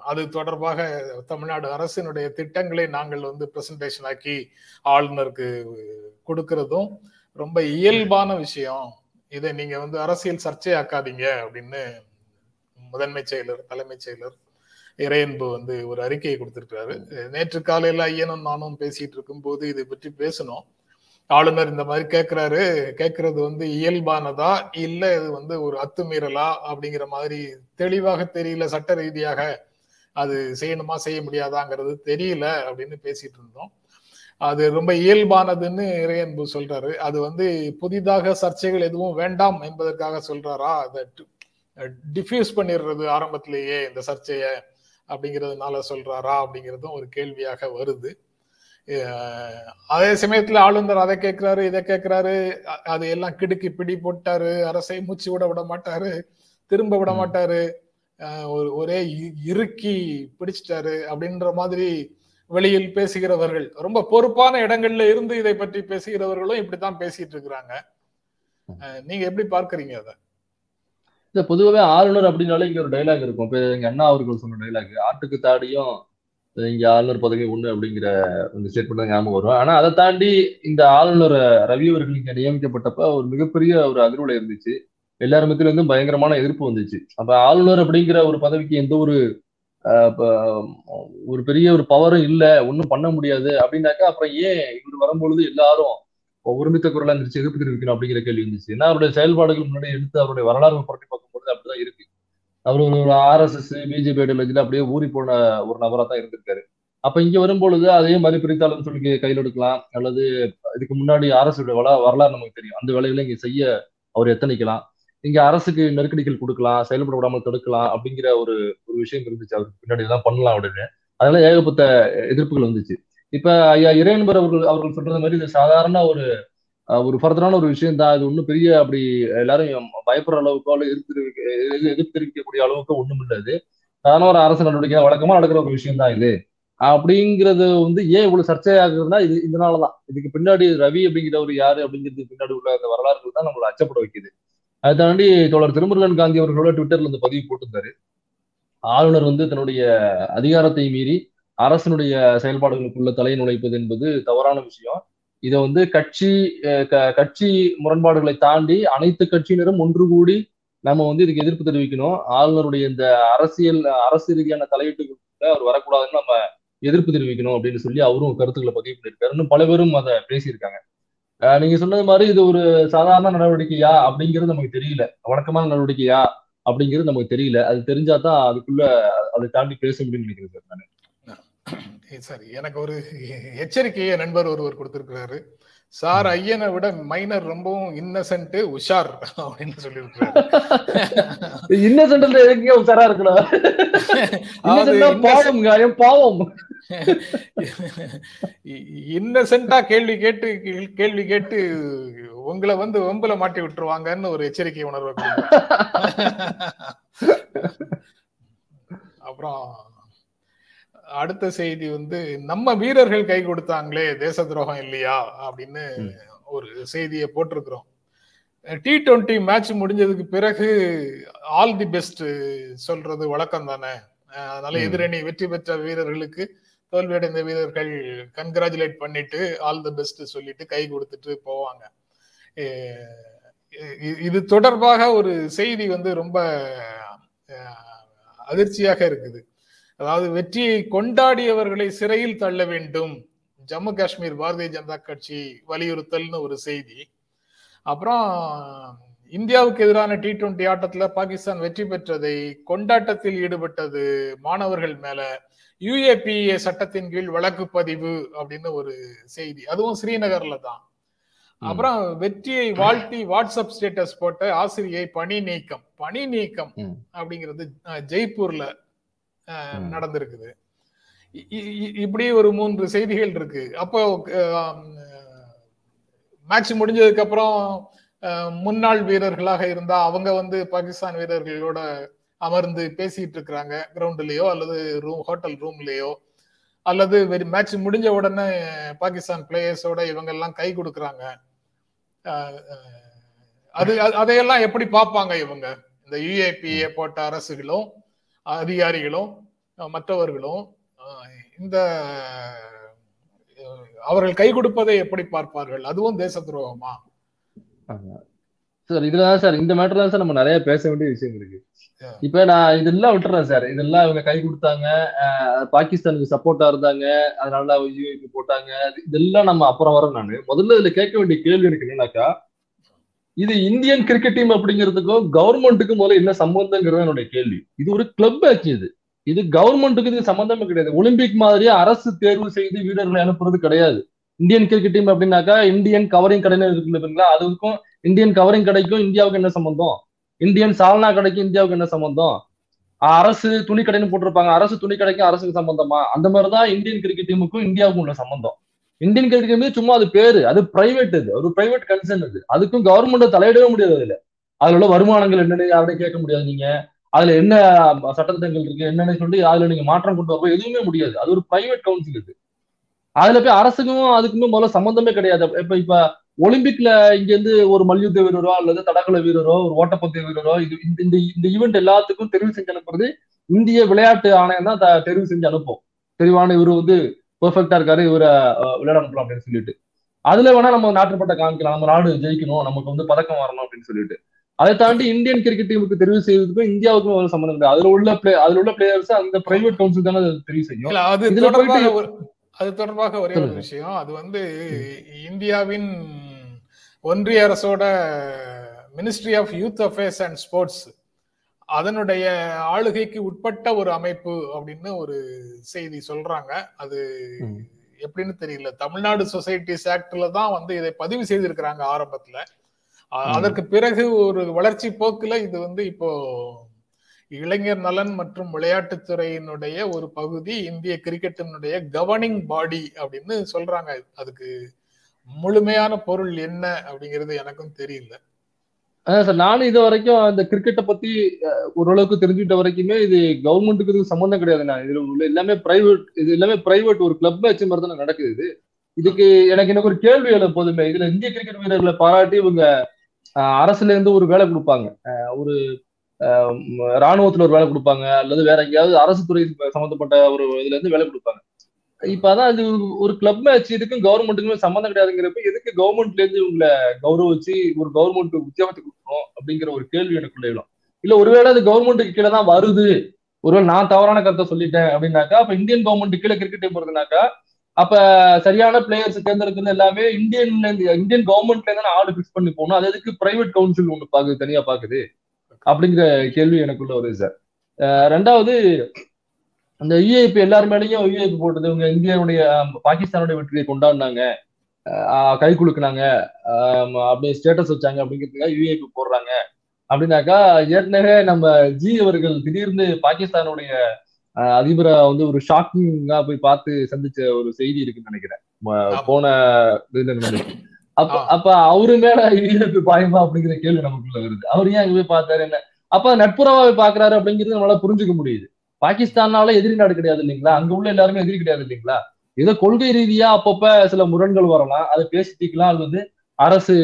அது தொடர்பாக தமிழ்நாடு அரசினுடைய திட்டங்களை நாங்கள் வந்து பிரசன்டேஷன் ஆக்கி ஆளுநருக்கு கொடுக்கறதும் ரொம்ப இயல்பான விஷயம். இதை நீங்க வந்து அரசியல் சர்ச்சையாக்காதீங்க அப்படின்னு முதன்மை செயலர் தலைமைச் செயலர் இறையன்பு வந்து ஒரு அறிக்கையை கொடுத்திருக்கிறாரு. நேற்று காலையில ஐயனும் நானும் பேசிட்டு இருக்கும் போது இதை பற்றி பேசணும் ஆளுநர் இந்த மாதிரி கேட்கிறாரு கேட்கறது வந்து இயல்பானதா இல்ல இது வந்து ஒரு அத்துமீறலா அப்படிங்கிற மாதிரி தெளிவாக தெரியல சட்ட ரீதியாக அது செய்யணுமா செய்ய முடியாதாங்கிறது தெரியல அப்படின்னு பேசிட்டு இருந்தோம். அது ரொம்ப இயல்பானதுன்னு இறையன்பு சொல்றாரு. அது வந்து புதிதாக சர்ச்சைகள் எதுவும் வேண்டாம் என்பதற்காக சொல்றாரா? அதை டிஃப்யூஸ் பண்ணிடுறது ஆரம்பத்திலேயே இந்த சர்ச்சையை அப்படிங்கிறதுனால சொல்றாரா அப்படிங்கிறதும் ஒரு கேள்வியாக வருது. அதே சமயத்துல ஆளுநர் அதை கேட்கிறாரு இதை கேட்கிறாரு அது எல்லாம் கிடுக்கி பிடி போட்டாரு அரசை மூச்சு விட விட மாட்டாரு திரும்ப விட மாட்டாரு ஒரு ஒரே இறுக்கி பிடிச்சிட்டாரு அப்படின்ற மாதிரி வெளியில் பேசுகிறவர்கள் ரொம்ப பொறுப்பான இடங்கள்ல இருந்து இதை பற்றி பேசுகிறவர்களும் இப்படித்தான் பேசிட்டு இருக்கிறாங்க. நீங்க எப்படி பார்க்கறீங்க அதை? இந்த பொதுவாகவே ஆளுநர் அப்படின்னாலே இங்க ஒரு டைலாக் இருக்கும். இப்போ எங்க அண்ணா அவர்கள் சொன்ன டைலாக் ஆட்டுக்கு தாடியும் இங்க ஆளுநர் பதவி ஒண்ணு அப்படிங்கிற ஒரு ஸ்டேட்மெண்ட் ஞாபகம் வரும். ஆனா அதை தாண்டி இந்த ஆளுநர் ரவி அவர்கள் இங்க நியமிக்கப்பட்டப்ப ஒரு மிகப்பெரிய ஒரு அதிர்வுல இருந்துச்சு. எல்லார் மத்தியில இருந்தும் பயங்கரமான எதிர்ப்பு வந்துச்சு. அப்ப ஆளுநர் அப்படிங்கிற ஒரு பதவிக்கு எந்த ஒரு ஒரு பெரிய ஒரு பவரும் இல்லை ஒன்றும் பண்ண முடியாது அப்படின்னாக்கா அப்புறம் ஏன் இவர் வரும்பொழுது எல்லாரும் ஒருமித்த குரலாக இருந்துச்சு எதிர்ப்பு தெரிவிக்கணும் அப்படிங்கிற கேள்வி இருந்துச்சு ஏன்னா அவருடைய செயல்பாடுகள் முன்னாடி எடுத்து அவருடைய வரலாறு புரட்டி அவர் ஒரு ஆர்எஸ்எஸ் பிஜேபி ஐடியாலஜில அப்படியே ஊறி போன ஒரு நபரா தான் இருந்திருக்காரு. அப்ப இங்க வரும்பொழுது அதே மாதிரி பிரித்தாளம் சொல்லி கையில் எடுக்கலாம். அல்லது இதுக்கு முன்னாடி அரசு வள வரலாறு நமக்கு தெரியும். அந்த வேலைகளை இங்க செய்ய அவர் எத்தனைக்கலாம்? இங்க அரசுக்கு நெருக்கடிகள் கொடுக்கலாம் செயல்பட விடாமல் தடுக்கலாம் அப்படிங்கிற ஒரு ஒரு விஷயம் இருந்துச்சு. அவருக்கு பின்னாடி தான் பண்ணலாம் அப்படின்னு. அதனால ஏகப்பட்ட எதிர்ப்புகள் வந்துச்சு. இப்ப ஐயா இறையன்பர் அவர்கள் அவர்கள் சொல்றது மாதிரி இது சாதாரண ஒரு ஒரு ஃபர்தரான ஒரு விஷயம் தான். இது ஒன்றும் பெரிய அப்படி எல்லாரும் பயப்படுற அளவுக்கோ அல்ல எதிர்த்து எதிர்த்திருக்கக்கூடிய அளவுக்கு ஒண்ணும் இல்லை சாதாரண ஒரு அரசு நடவடிக்கை வழக்கமா நடக்கிற ஒரு விஷயம் தான் இது. அப்படிங்கிறது வந்து ஏன் இவ்வளவு சர்ச்சையாகுதுன்னா இது இதனாலதான் இதுக்கு பின்னாடி ரவி அப்படிங்கிறவர் யாரு அப்படிங்கிறது பின்னாடி உள்ள அந்த வரலாறுகள் தான் நம்மளை அச்சப்பட வைக்குது. அதை தாண்டி தோழர் திருமுருகன் காந்தி அவர்களோட ட்விட்டர்ல இந்த பதிவு போட்டிருந்தாரு. ஆளுநர் வந்து தன்னுடைய அதிகாரத்தை மீறி அரசனுடைய செயல்பாடுகளுக்குள்ள தலை நுழைப்பது என்பது தவறான விஷயம். இதை வந்து கட்சி கட்சி முரண்பாடுகளை தாண்டி அனைத்து கட்சியினரும் ஒன்று கூடி நம்ம வந்து இதுக்கு எதிர்ப்பு தெரிவிக்கணும். ஆளுநருடைய இந்த அரசியல் அரசு ரீதியான தலையீட்டுக்குள்ள அவர் வரக்கூடாதுன்னு நம்ம எதிர்ப்பு தெரிவிக்கணும் அப்படின்னு சொல்லி அவரும் கருத்துக்களை பதிவு பண்ணியிருக்காரு. இன்னும் பல பேரும் அதை பேசியிருக்காங்க. நீங்க சொன்னது மாதிரி இது ஒரு சாதாரண நடவடிக்கையா அப்படிங்கிறது நமக்கு தெரியல. வழக்கமான நடவடிக்கையா அப்படிங்கிறது நமக்கு தெரியல. அது தெரிஞ்சாதான் அதுக்குள்ள அதை தாண்டி பேச முடியும்னு நினைக்கிறேன் சார் நான். சரி எனக்கு ஒரு எச்சரிக்கையை நண்பர் ஒருவர் கொடுத்திருக்கிறாரு. சார் ஐயனை விட மைனர் ரொம்பவும் இன்னசென்ட் உஷார் அப்படின்னு சொல்லியிருக்காரு இன்னசென்ட்ல எதுக்கே உஷாரா இருக்கணும்? பாவம் காயம் பாவம். இன்னசென்டா கேள்வி கேட்டு கேள்வி கேட்டு உங்களை வந்து வம்புல மாட்டி விட்டுருவாங்கன்னு ஒரு எச்சரிக்கை உணர்வு அப்புறம் அடுத்த செய்தி வந்து நம்ம வீரர்கள் கை கொடுத்தாங்களே தேச துரோகம் இல்லையா? அப்படின்னு ஒரு செய்தியை போட்டிருக்கிறோம். டி டுவெண்ட்டி மேட்ச் முடிஞ்சதுக்கு பிறகு ஆல் தி பெஸ்ட் சொல்றது வழக்கம் தானே. அதனால எதிரணி வெற்றி பெற்ற வீரர்களுக்கு தோல்வியடைந்த வீரர்கள் கன்கிராச்சுலேட் பண்ணிட்டு ஆல் தி பெஸ்ட் சொல்லிட்டு கை கொடுத்துட்டு போவாங்க. இது தொடர்பாக ஒரு செய்தி வந்து ரொம்ப அதிர்ச்சியாக இருக்குது. அதாவது வெற்றியை கொண்டாடியவர்களை சிறையில் தள்ள வேண்டும். ஜம்மு காஷ்மீர் பாரதிய ஜனதா கட்சி வலியுறுத்தல்னு ஒரு செய்தி. அப்புறம் இந்தியாவுக்கு எதிரான டி டுவெண்டி ஆட்டத்துல பாகிஸ்தான் வெற்றி பெற்றதை கொண்டாட்டத்தில் ஈடுபட்டது மாணவர்கள் மேல. யுஏபிஏ சட்டத்தின் கீழ் வழக்கு பதிவு அப்படின்னு ஒரு செய்தி. அதுவும் ஸ்ரீநகர்ல தான். அப்புறம் வெற்றியை வாழ்த்தி வாட்ஸ்அப் ஸ்டேட்டஸ் போட்ட ஆசிரியை பணி நீக்கம். பணி நீக்கம். அப்படிங்கிறது ஜெய்ப்பூர்ல. நடந்திருக்குது. இ- இ- இ- இப்படி ஒரு மூன்று செய்திகள் இருக்கு. அப்போ மேட்ச் முடிஞ்சதுக்கு அப்புறம் முன்னாள் வீரர்களாக இருந்தா அவங்க வந்து பாகிஸ்தான் வீரர்களோட அமர்ந்து பேசிட்டு இருக்கிறாங்க. கிரவுண்ட்லயோ அல்லது ரூம் ஹோட்டல் ரூம்லயோ அல்லது மேட்ச் முடிஞ்ச உடனே பாகிஸ்தான் பிளேயர்ஸோட இவங்க எல்லாம் கை கொடுக்கறாங்க. அது- அதையெல்லாம் எப்படி பார்ப்பாங்க இவங்க? இந்த யுஏபிஏ போட்ட அரசுகளும் அதிகாரிகளும் மற்றவர்களும் இந்த அவர்கள் கை கொடுப்பதை எப்படி பார்ப்பார்கள்? அதுவும் தேச துரோகமா? சார் இதுலதான் சார் இந்த மேட்டர் தான் சார் நம்ம நிறைய பேச வேண்டிய விஷயம் இருக்கு. இப்ப நான் இதெல்லாம் விட்டுறேன் சார். இதெல்லாம் இவங்க கை கொடுத்தாங்க பாகிஸ்தானுக்கு சப்போர்ட்டா இருந்தாங்க அதனால யூஏபி போட்டாங்க. இது- இதெல்லாம் நம்ம அப்புறம் வரோம் நானு. முதல்ல இதுல கேட்க வேண்டிய கேள்வி எனக்கு என்னன்னாக்கா இது இந்தியன் கிரிக்கெட் டீம் அப்படிங்கிறதுக்கும் கவர்மெண்ட்டுக்கும் முதல்ல என்ன சம்பந்தங்கிறது என்னுடைய கேள்வி. இது ஒரு கிளப் மேட்ச் இது. இது கவர்மெண்ட்டுக்கு இது சம்பந்தமே கிடையாது. ஒலிம்பிக் மாதிரியே அரசு தேர்வு செய்து வீரர்களை அனுப்புறது கிடையாது. இந்தியன் கிரிக்கெட் டீம் அப்படின்னாக்கா இந்தியன் கவரிங் கடைன்னு இருக்கு இல்லைங்களா அதுக்கும் இந்தியன் கவரிங் கடைக்கும் இந்தியாவுக்கு என்ன சம்பந்தம்? இந்தியன் சால்னா கடைக்கும் இந்தியாவுக்கு என்ன சம்பந்தம்? அரசு துணி கடைன்னு போட்டிருப்பாங்க. அரசு துணி கடைக்கும் அரசுக்கு சம்பந்தமா? அந்த மாதிரிதான் இந்தியன் கிரிக்கெட் டீமுக்கும் இந்தியாவுக்கும் உள்ள சம்பந்தம். இந்தியன் கிரிக்கெட் டீம் சும்மா அது பேரு அது பிரைவேட் அது ஒரு பிரைவேட் கன்சர்ன் அது. அதுக்கும் கவர்மெண்ட் தலையிடவே முடியாது அதுல. அதுல உள்ள வருமானங்கள் என்னன்னு யாரையும் கேட்க முடியாது நீங்க. அதுல என்ன சட்டத்திட்டங்கள் இருக்கு என்னன்னு சொல்லி அதுல நீங்க மாற்றம் கொண்டு வரப்போ எதுவுமே முடியாது. அது ஒரு பிரைவேட் கவுன்சில் இது. அதுல போய் அரசுக்கும் அதுக்குமே முதல்ல சம்பந்தமே கிடையாது. இப்ப இப்ப ஒலிம்பிக்ல இங்க இருந்து ஒரு மல்யுத்த வீரரோ அல்லது தடகள வீரரோ ஒரு ஓட்டப்பந்தய வீரரோ இது இந்த இந்த இந்த ஈவெண்ட் எல்லாத்துக்கும் தெரிவு செஞ்சு அனுப்புறது இந்திய விளையாட்டு ஆணையம் தான் த- தெரிவு செஞ்சு அனுப்பும். தெளிவான இவர் வந்து பெர்ஃபெக்டா இருக்காரு இவரை விளையாட அனுப்பலாம் அப்படின்னு சொல்லிட்டு. அதுல வேணா நம்ம நாட்டுப்பட்ட காமிக்கலாம். நம்ம நாடு ஜெயிக்கணும் நமக்கு வந்து பதக்கம் வரணும் அப்படின்னு சொல்லிட்டு. அதை தாண்டி இந்தியன் கிரிக்கெட் டீமுக்கு தெரிவு செய்வதற்கும் இந்தியாவுக்கும் ஒரு சம்மந்தம் கிடையாது அதுல உள்ள பிளே அதுல உள்ள பிளேயர்ஸ் அந்த பிரைவேட் கவுன்சில் தானே தெரிவு செய்யும். இல்ல அது தொடர்பாக ஒரு அது தொடர்பாக ஒரே. விஷயம். அது வந்து இந்தியாவின் ஒன்றிய அரசோட ministry of youth affairs and sports அதனுடைய ஆளுகைக்கு உட்பட்ட ஒரு அமைப்பு அப்படின்னு ஒரு செய்தி சொல்றாங்க. அது. எப்படின்னு தெரியல. தமிழ்நாடு சொசைட்டிஸ் ஆக்ட்ல தான் வந்து இதை பதிவு செய்திருக்கிறாங்க ஆரம்பத்துல. அதற்கு பிறகு ஒரு வளர்ச்சி போக்குல இது வந்து இப்போ இளைஞர் நலன் மற்றும் விளையாட்டுத்துறையினுடைய ஒரு பகுதி இந்திய கிரிக்கெட்டினுடைய கவர்னிங் பாடி அப்படின்னு சொல்றாங்க. அதுக்கு முழுமையான பொருள் என்ன அப்படிங்கிறது எனக்கும் தெரியல. அதான் சார் நானும் இது வரைக்கும் அந்த கிரிக்கெட்டை பத்தி ஓரளவுக்கு தெரிஞ்சுக்கிட்ட வரைக்குமே இது கவர்மெண்ட்டுக்கு இதுக்கு சம்மந்தம் கிடையாது. நான் இதுல உள்ள எல்லாமே பிரைவேட் இது எல்லாமே பிரைவேட் ஒரு கிளப் மேட்ச் மாதிரி தான் நடக்குது இது. இதுக்கு எனக்கு எனக்கு ஒரு கேள்வி எழும் போதுமே. இதுல இந்திய கிரிக்கெட் வீரர்களை பாராட்டி இவங்க அரசுல இருந்து ஒரு வேலை கொடுப்பாங்க. ஒரு ராணுவத்துல ஒரு வேலை கொடுப்பாங்க. அல்லது வேற எங்கேயாவது அரசு துறை சம்மந்தப்பட்ட ஒரு இதுல இருந்து வேலை கொடுப்பாங்க. இப்ப அதான் அது ஒரு- கிளப் மேட்ச் இதுக்கும் கவர்மெண்ட்டுக்குமே சம்மந்தம் கிடையாதுங்கிறப்ப எதுக்கு கவர்மெண்ட்ல இருந்து இவங்களை கௌரவிச்சு ஒரு கவர்மெண்ட் உத்தியோகத்தை கொடுக்கணும் அப்படிங்கிற ஒரு கேள்வி எனக்குள்ள எழும். இல்ல ஒருவேளை அது கவர்மெண்ட்டுக்கு கீழே தான் வருது. ஒருவேளை நான் தவறான கருத்தை சொல்லிட்டேன் அப்படின்னாக்கா அப்ப இந்தியன் கவர்மெண்ட் கீழே கிரிக்கெட் டீம் வருதுனாக்கா அப்ப சரியான பிளேயர்ஸ் தேர்ந்தெடுக்கிறது எல்லாமே இந்தியன்ல இருந்து இந்தியன் கவர்மெண்ட்ல இருந்து ஆளு பிக்ஸ் பண்ணி போகணும். அது எதுக்கு பிரைவேட் கவுன்சில் ஒண்ணு பாக்குது தனியா பாக்குது? அப்படிங்கிற கேள்வி எனக்குள்ள வருது சார் ரெண்டாவது அந்த யூஏபி எல்லார் மேலேயும் யூஏபி போட்டது இவங்க இந்தியாவுடைய பாகிஸ்தானுடைய வெற்றியை கொண்டாடினாங்க. கை குலுக்குனாங்க. அஹ், அப்படியே ஸ்டேட்டஸ் வச்சாங்க அப்படிங்கிறதுக்காக யூஏபி போடுறாங்க. அப்படின்னாக்கா ஏற்கனவே நம்ம ஜி அவர்கள் திடீர்னு பாகிஸ்தானுடைய அதிபரை வந்து ஒரு ஷாக்கிங்கா போய் பார்த்து சந்திச்ச ஒரு செய்தி இருக்குன்னு நினைக்கிறேன். போன. அப்ப. அப்ப அவரு மேல யூஏபி பாயமா அப்படிங்கிற கேள்வி நமக்குள்ள வருது. அவர் ஏன் அங்க போய் பார்த்தாரு என்ன? அப்ப நட்புறவாவை பாக்குறாரு அப்படிங்கிறது நம்மளால புரிஞ்சுக்க முடியுது. பாகிஸ்தானால எதிரி நாடு கிடையாது இல்லைங்களா? அங்க உள்ள எல்லாருமே எதிரி கிடையாது இல்லைங்களா? ஏதோ கொள்கை ரீதியா அப்பப்ப சில முரண்கள் வரலாம். அதை பேசி தீக்கலாம். அது வந்து அரசு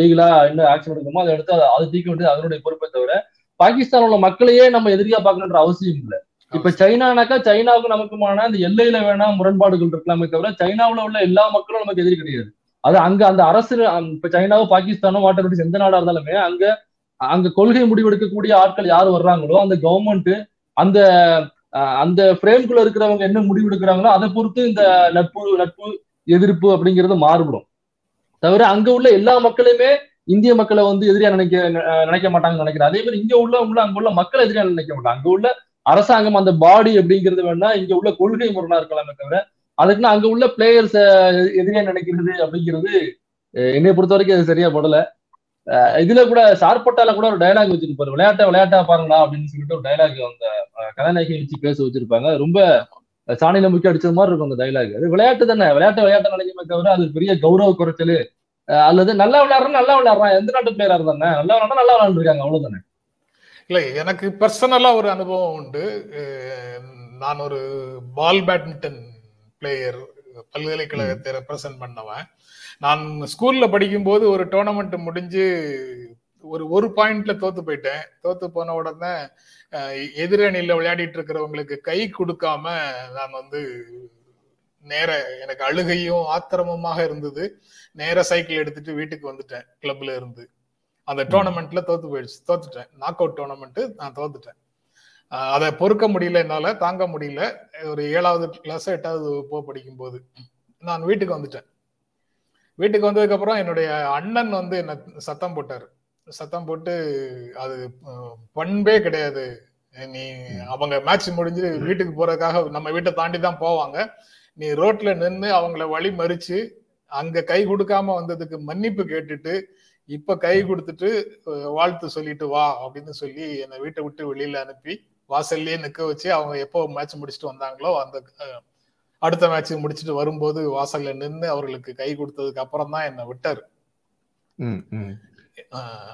லீகலா என்ன ஆக்ஷன் எடுக்கணுமோ அதை எடுத்து அதை தீக்க வேண்டியது அதனுடைய பொறுப்பை தவிர பாகிஸ்தான் உள்ள மக்களையே நம்ம எதிரியா பார்க்கணுன்ற அவசியம் இல்லை. இப்ப சைனானாக்கா சைனாவுக்கு நமக்குமான அந்த எல்லையில வேணா முரண்பாடுகள் இருக்கலாமே தவிர சைனாவுல உள்ள எல்லா மக்களும் நமக்கு எதிரி கிடையாது. அது அங்க அந்த அரசு இப்ப சைனாவோ பாகிஸ்தானோ வாட்டர் எந்த நாடா இருந்தாலுமே அங்க அங்க கொள்கை முடிவெடுக்கக்கூடிய ஆட்கள் யார் வர்றாங்களோ அந்த கவர்மெண்ட் அந்த அஹ், அந்த ஃப்ரேம்குள்ள இருக்கிறவங்க என்ன முடிவு எடுக்கிறாங்களோ அதை பொறுத்து இந்த நட்பு நட்பு எதிர்ப்பு அப்படிங்கிறது மாறுபடும். தவிர அங்க உள்ள எல்லா மக்களுமே இந்திய மக்களை வந்து எதிரியா நினைக்க நினைக்க மாட்டாங்கன்னு நினைக்கிறேன். அதே மாதிரி இங்க உள்ள அங்க உள்ள மக்கள் எதிரியா நினைக்க மாட்டாங்க. அங்க உள்ள அரசாங்கம் அந்த பாடி அப்படிங்கிறது வேணா இங்க உள்ள கொள்கை முரணா இருக்கலாமே தவிர அதுக்குன்னு அங்க உள்ள பிளேயர்ஸ் எதிரியா நினைக்கிறது அப்படிங்கிறது என்னை பொறுத்த வரைக்கும் அது சரியா படல. இதுல கூட சார்பட்டால கூட ஒரு டயலாக் வச்சிருப்பாரு. விளையாட்டை விளையாட்டா பாருங்களா அப்படின்னு சொல்லிட்டு ஒரு டயலாக் அந்த கதாநாயகி வச்சு பேச வச்சிருப்பாங்க. ரொம்ப சாணியில முக்கிய அடிச்சது மாதிரி இருக்கும் அந்த டைலாக் அது விளையாட்டு தானே. விளையாட்டு விளையாட்டு நினைக்குமே தவிர அது பெரிய கௌரவ குறைச்சல். அல்லது நல்லா விளையாடுறான் நல்லா விளையாடுறான். எந்த நாட்டு பிளேயரா இருந்தானே நல்லா விளையாடுறா நல்லா விளையாண்டுருக்காங்க. அவ்வளவுதானே. இல்ல எனக்கு பர்சனலா ஒரு அனுபவம் உண்டு. நான் ஒரு பால் பேட்மிண்டன் பிளேயர் பல்கலைக்கழகத்தை ரெப்ரசன்ட் பண்ணவன். நான் ஸ்கூல்ல படிக்கும்போது ஒரு டோர்னமெண்ட் முடிஞ்சு ஒரு ஒரு பாயிண்ட்ல தோத்து போயிட்டேன். தோத்து போன உடனே எதிரணியில விளையாடிட்டு இருக்கிறவங்களுக்கு கை கொடுக்காம நான் வந்து நேர எனக்கு அழுகையும் ஆத்திரமுமாக இருந்தது. நேர சைக்கிள் எடுத்துட்டு வீட்டுக்கு வந்துட்டேன் கிளப்ல இருந்து. அந்த டோர்னமெண்ட்ல தோத்து போயிடுச்சு தோத்துட்டேன். நாக் அவுட் டோர்னமெண்ட் நான் தோத்துட்டேன். அதை பொறுக்க முடியல என்னால தாங்க முடியல. ஒரு ஏழாவது கிளாஸ் எட்டாவது போ படிக்கும் போது நான் வீட்டுக்கு வந்துட்டேன். வீட்டுக்கு வந்ததுக்கு அப்புறம் என்னுடைய அண்ணன் வந்து என்ன சத்தம் போட்டாரு. சத்தம் போட்டு அது பண்பே கிடையாது. நீ அவங்க மேட்ச் முடிஞ்சு வீட்டுக்கு போறதுக்காக நம்ம வீட்டை தாண்டி தான் போவாங்க. நீ ரோட்ல நின்று அவங்கள வழி மறிச்சு அங்க கை கொடுக்காம வந்ததுக்கு மன்னிப்பு கேட்டுட்டு இப்ப கை கொடுத்துட்டு வாழ்த்து சொல்லிட்டு வா அப்படின்னு சொல்லி என்னை வீட்டை விட்டு வெளியில அனுப்பி வாசல்லே நிக்க வச்சு அவங்க எப்போ மேட்ச் முடிச்சுட்டு வந்தாங்களோ அந்த அடுத்த மேட்ச் முடிச்சுட்டு வரும்போது வாசல்ல நின்னு அவர்களுக்கு கை கொடுத்ததுக்கு அப்புறம் தான் என்னை விட்டாரு.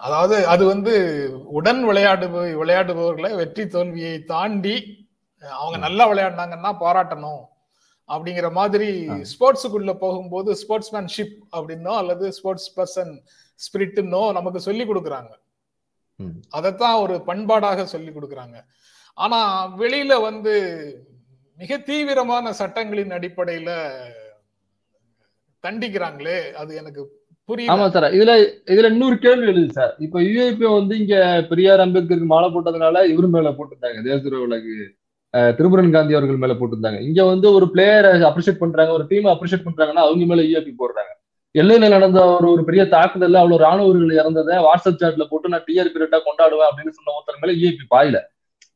அதாவது அது வந்து உடன் விளையாடு விளையாடுபவர்களை வெற்றி தோல்வியை தாண்டி அவங்க நல்லா விளையாடினாங்கன்னா பாராட்டணும் அப்படிங்கிற மாதிரி ஸ்போர்ட்ஸுக்குள்ள போகும்போது ஸ்போர்ட்ஸ்மேன்ஷிப் அப்படின்னோ அல்லது ஸ்போர்ட்ஸ் பர்சன் ஸ்பிரிட்னோ நமக்கு சொல்லி கொடுக்குறாங்க. அதைத்தான் ஒரு பண்பாடாக சொல்லி கொடுக்குறாங்க. ஆனா வெளியில வந்து மிக தீவிரமான சட்டங்களின் அடிப்படையில தண்டிக்கிறாங்களே அது எனக்கு புரியும் ஆமா சார் இதுல இதுல இன்னொரு கேள்வி எழுது சார். இப்ப யூஏபி வந்து இங்க பெரியார் அம்பேத்கருக்கு மாலை போட்டதுனால இவர் மேல போட்டிருந்தாங்க. தேசத்துறை உலகு திருமுருகன் காந்தி அவர்கள் மேல போட்டிருந்தாங்க. இங்க வந்து ஒரு பிளேயரை அப்ரிஷியேட் பண்றாங்க ஒரு டீம் அப்ரிஷியேட் பண்றாங்கன்னா அவங்க மேல யூஏபி போடுறாங்க. எல்லையில நடந்த ஒரு ஒரு பெரிய தாக்குதல்ல அவ்வளவு ராணுவர்கள் இறந்ததை வாட்ஸ்அப் சாட்ல போட்டு நான் டிஆர்பி ரேட்டா கொண்டாடுவேன் அப்படின்னு சொன்ன ஒருத்தர் மேல யூஏபி பாயில.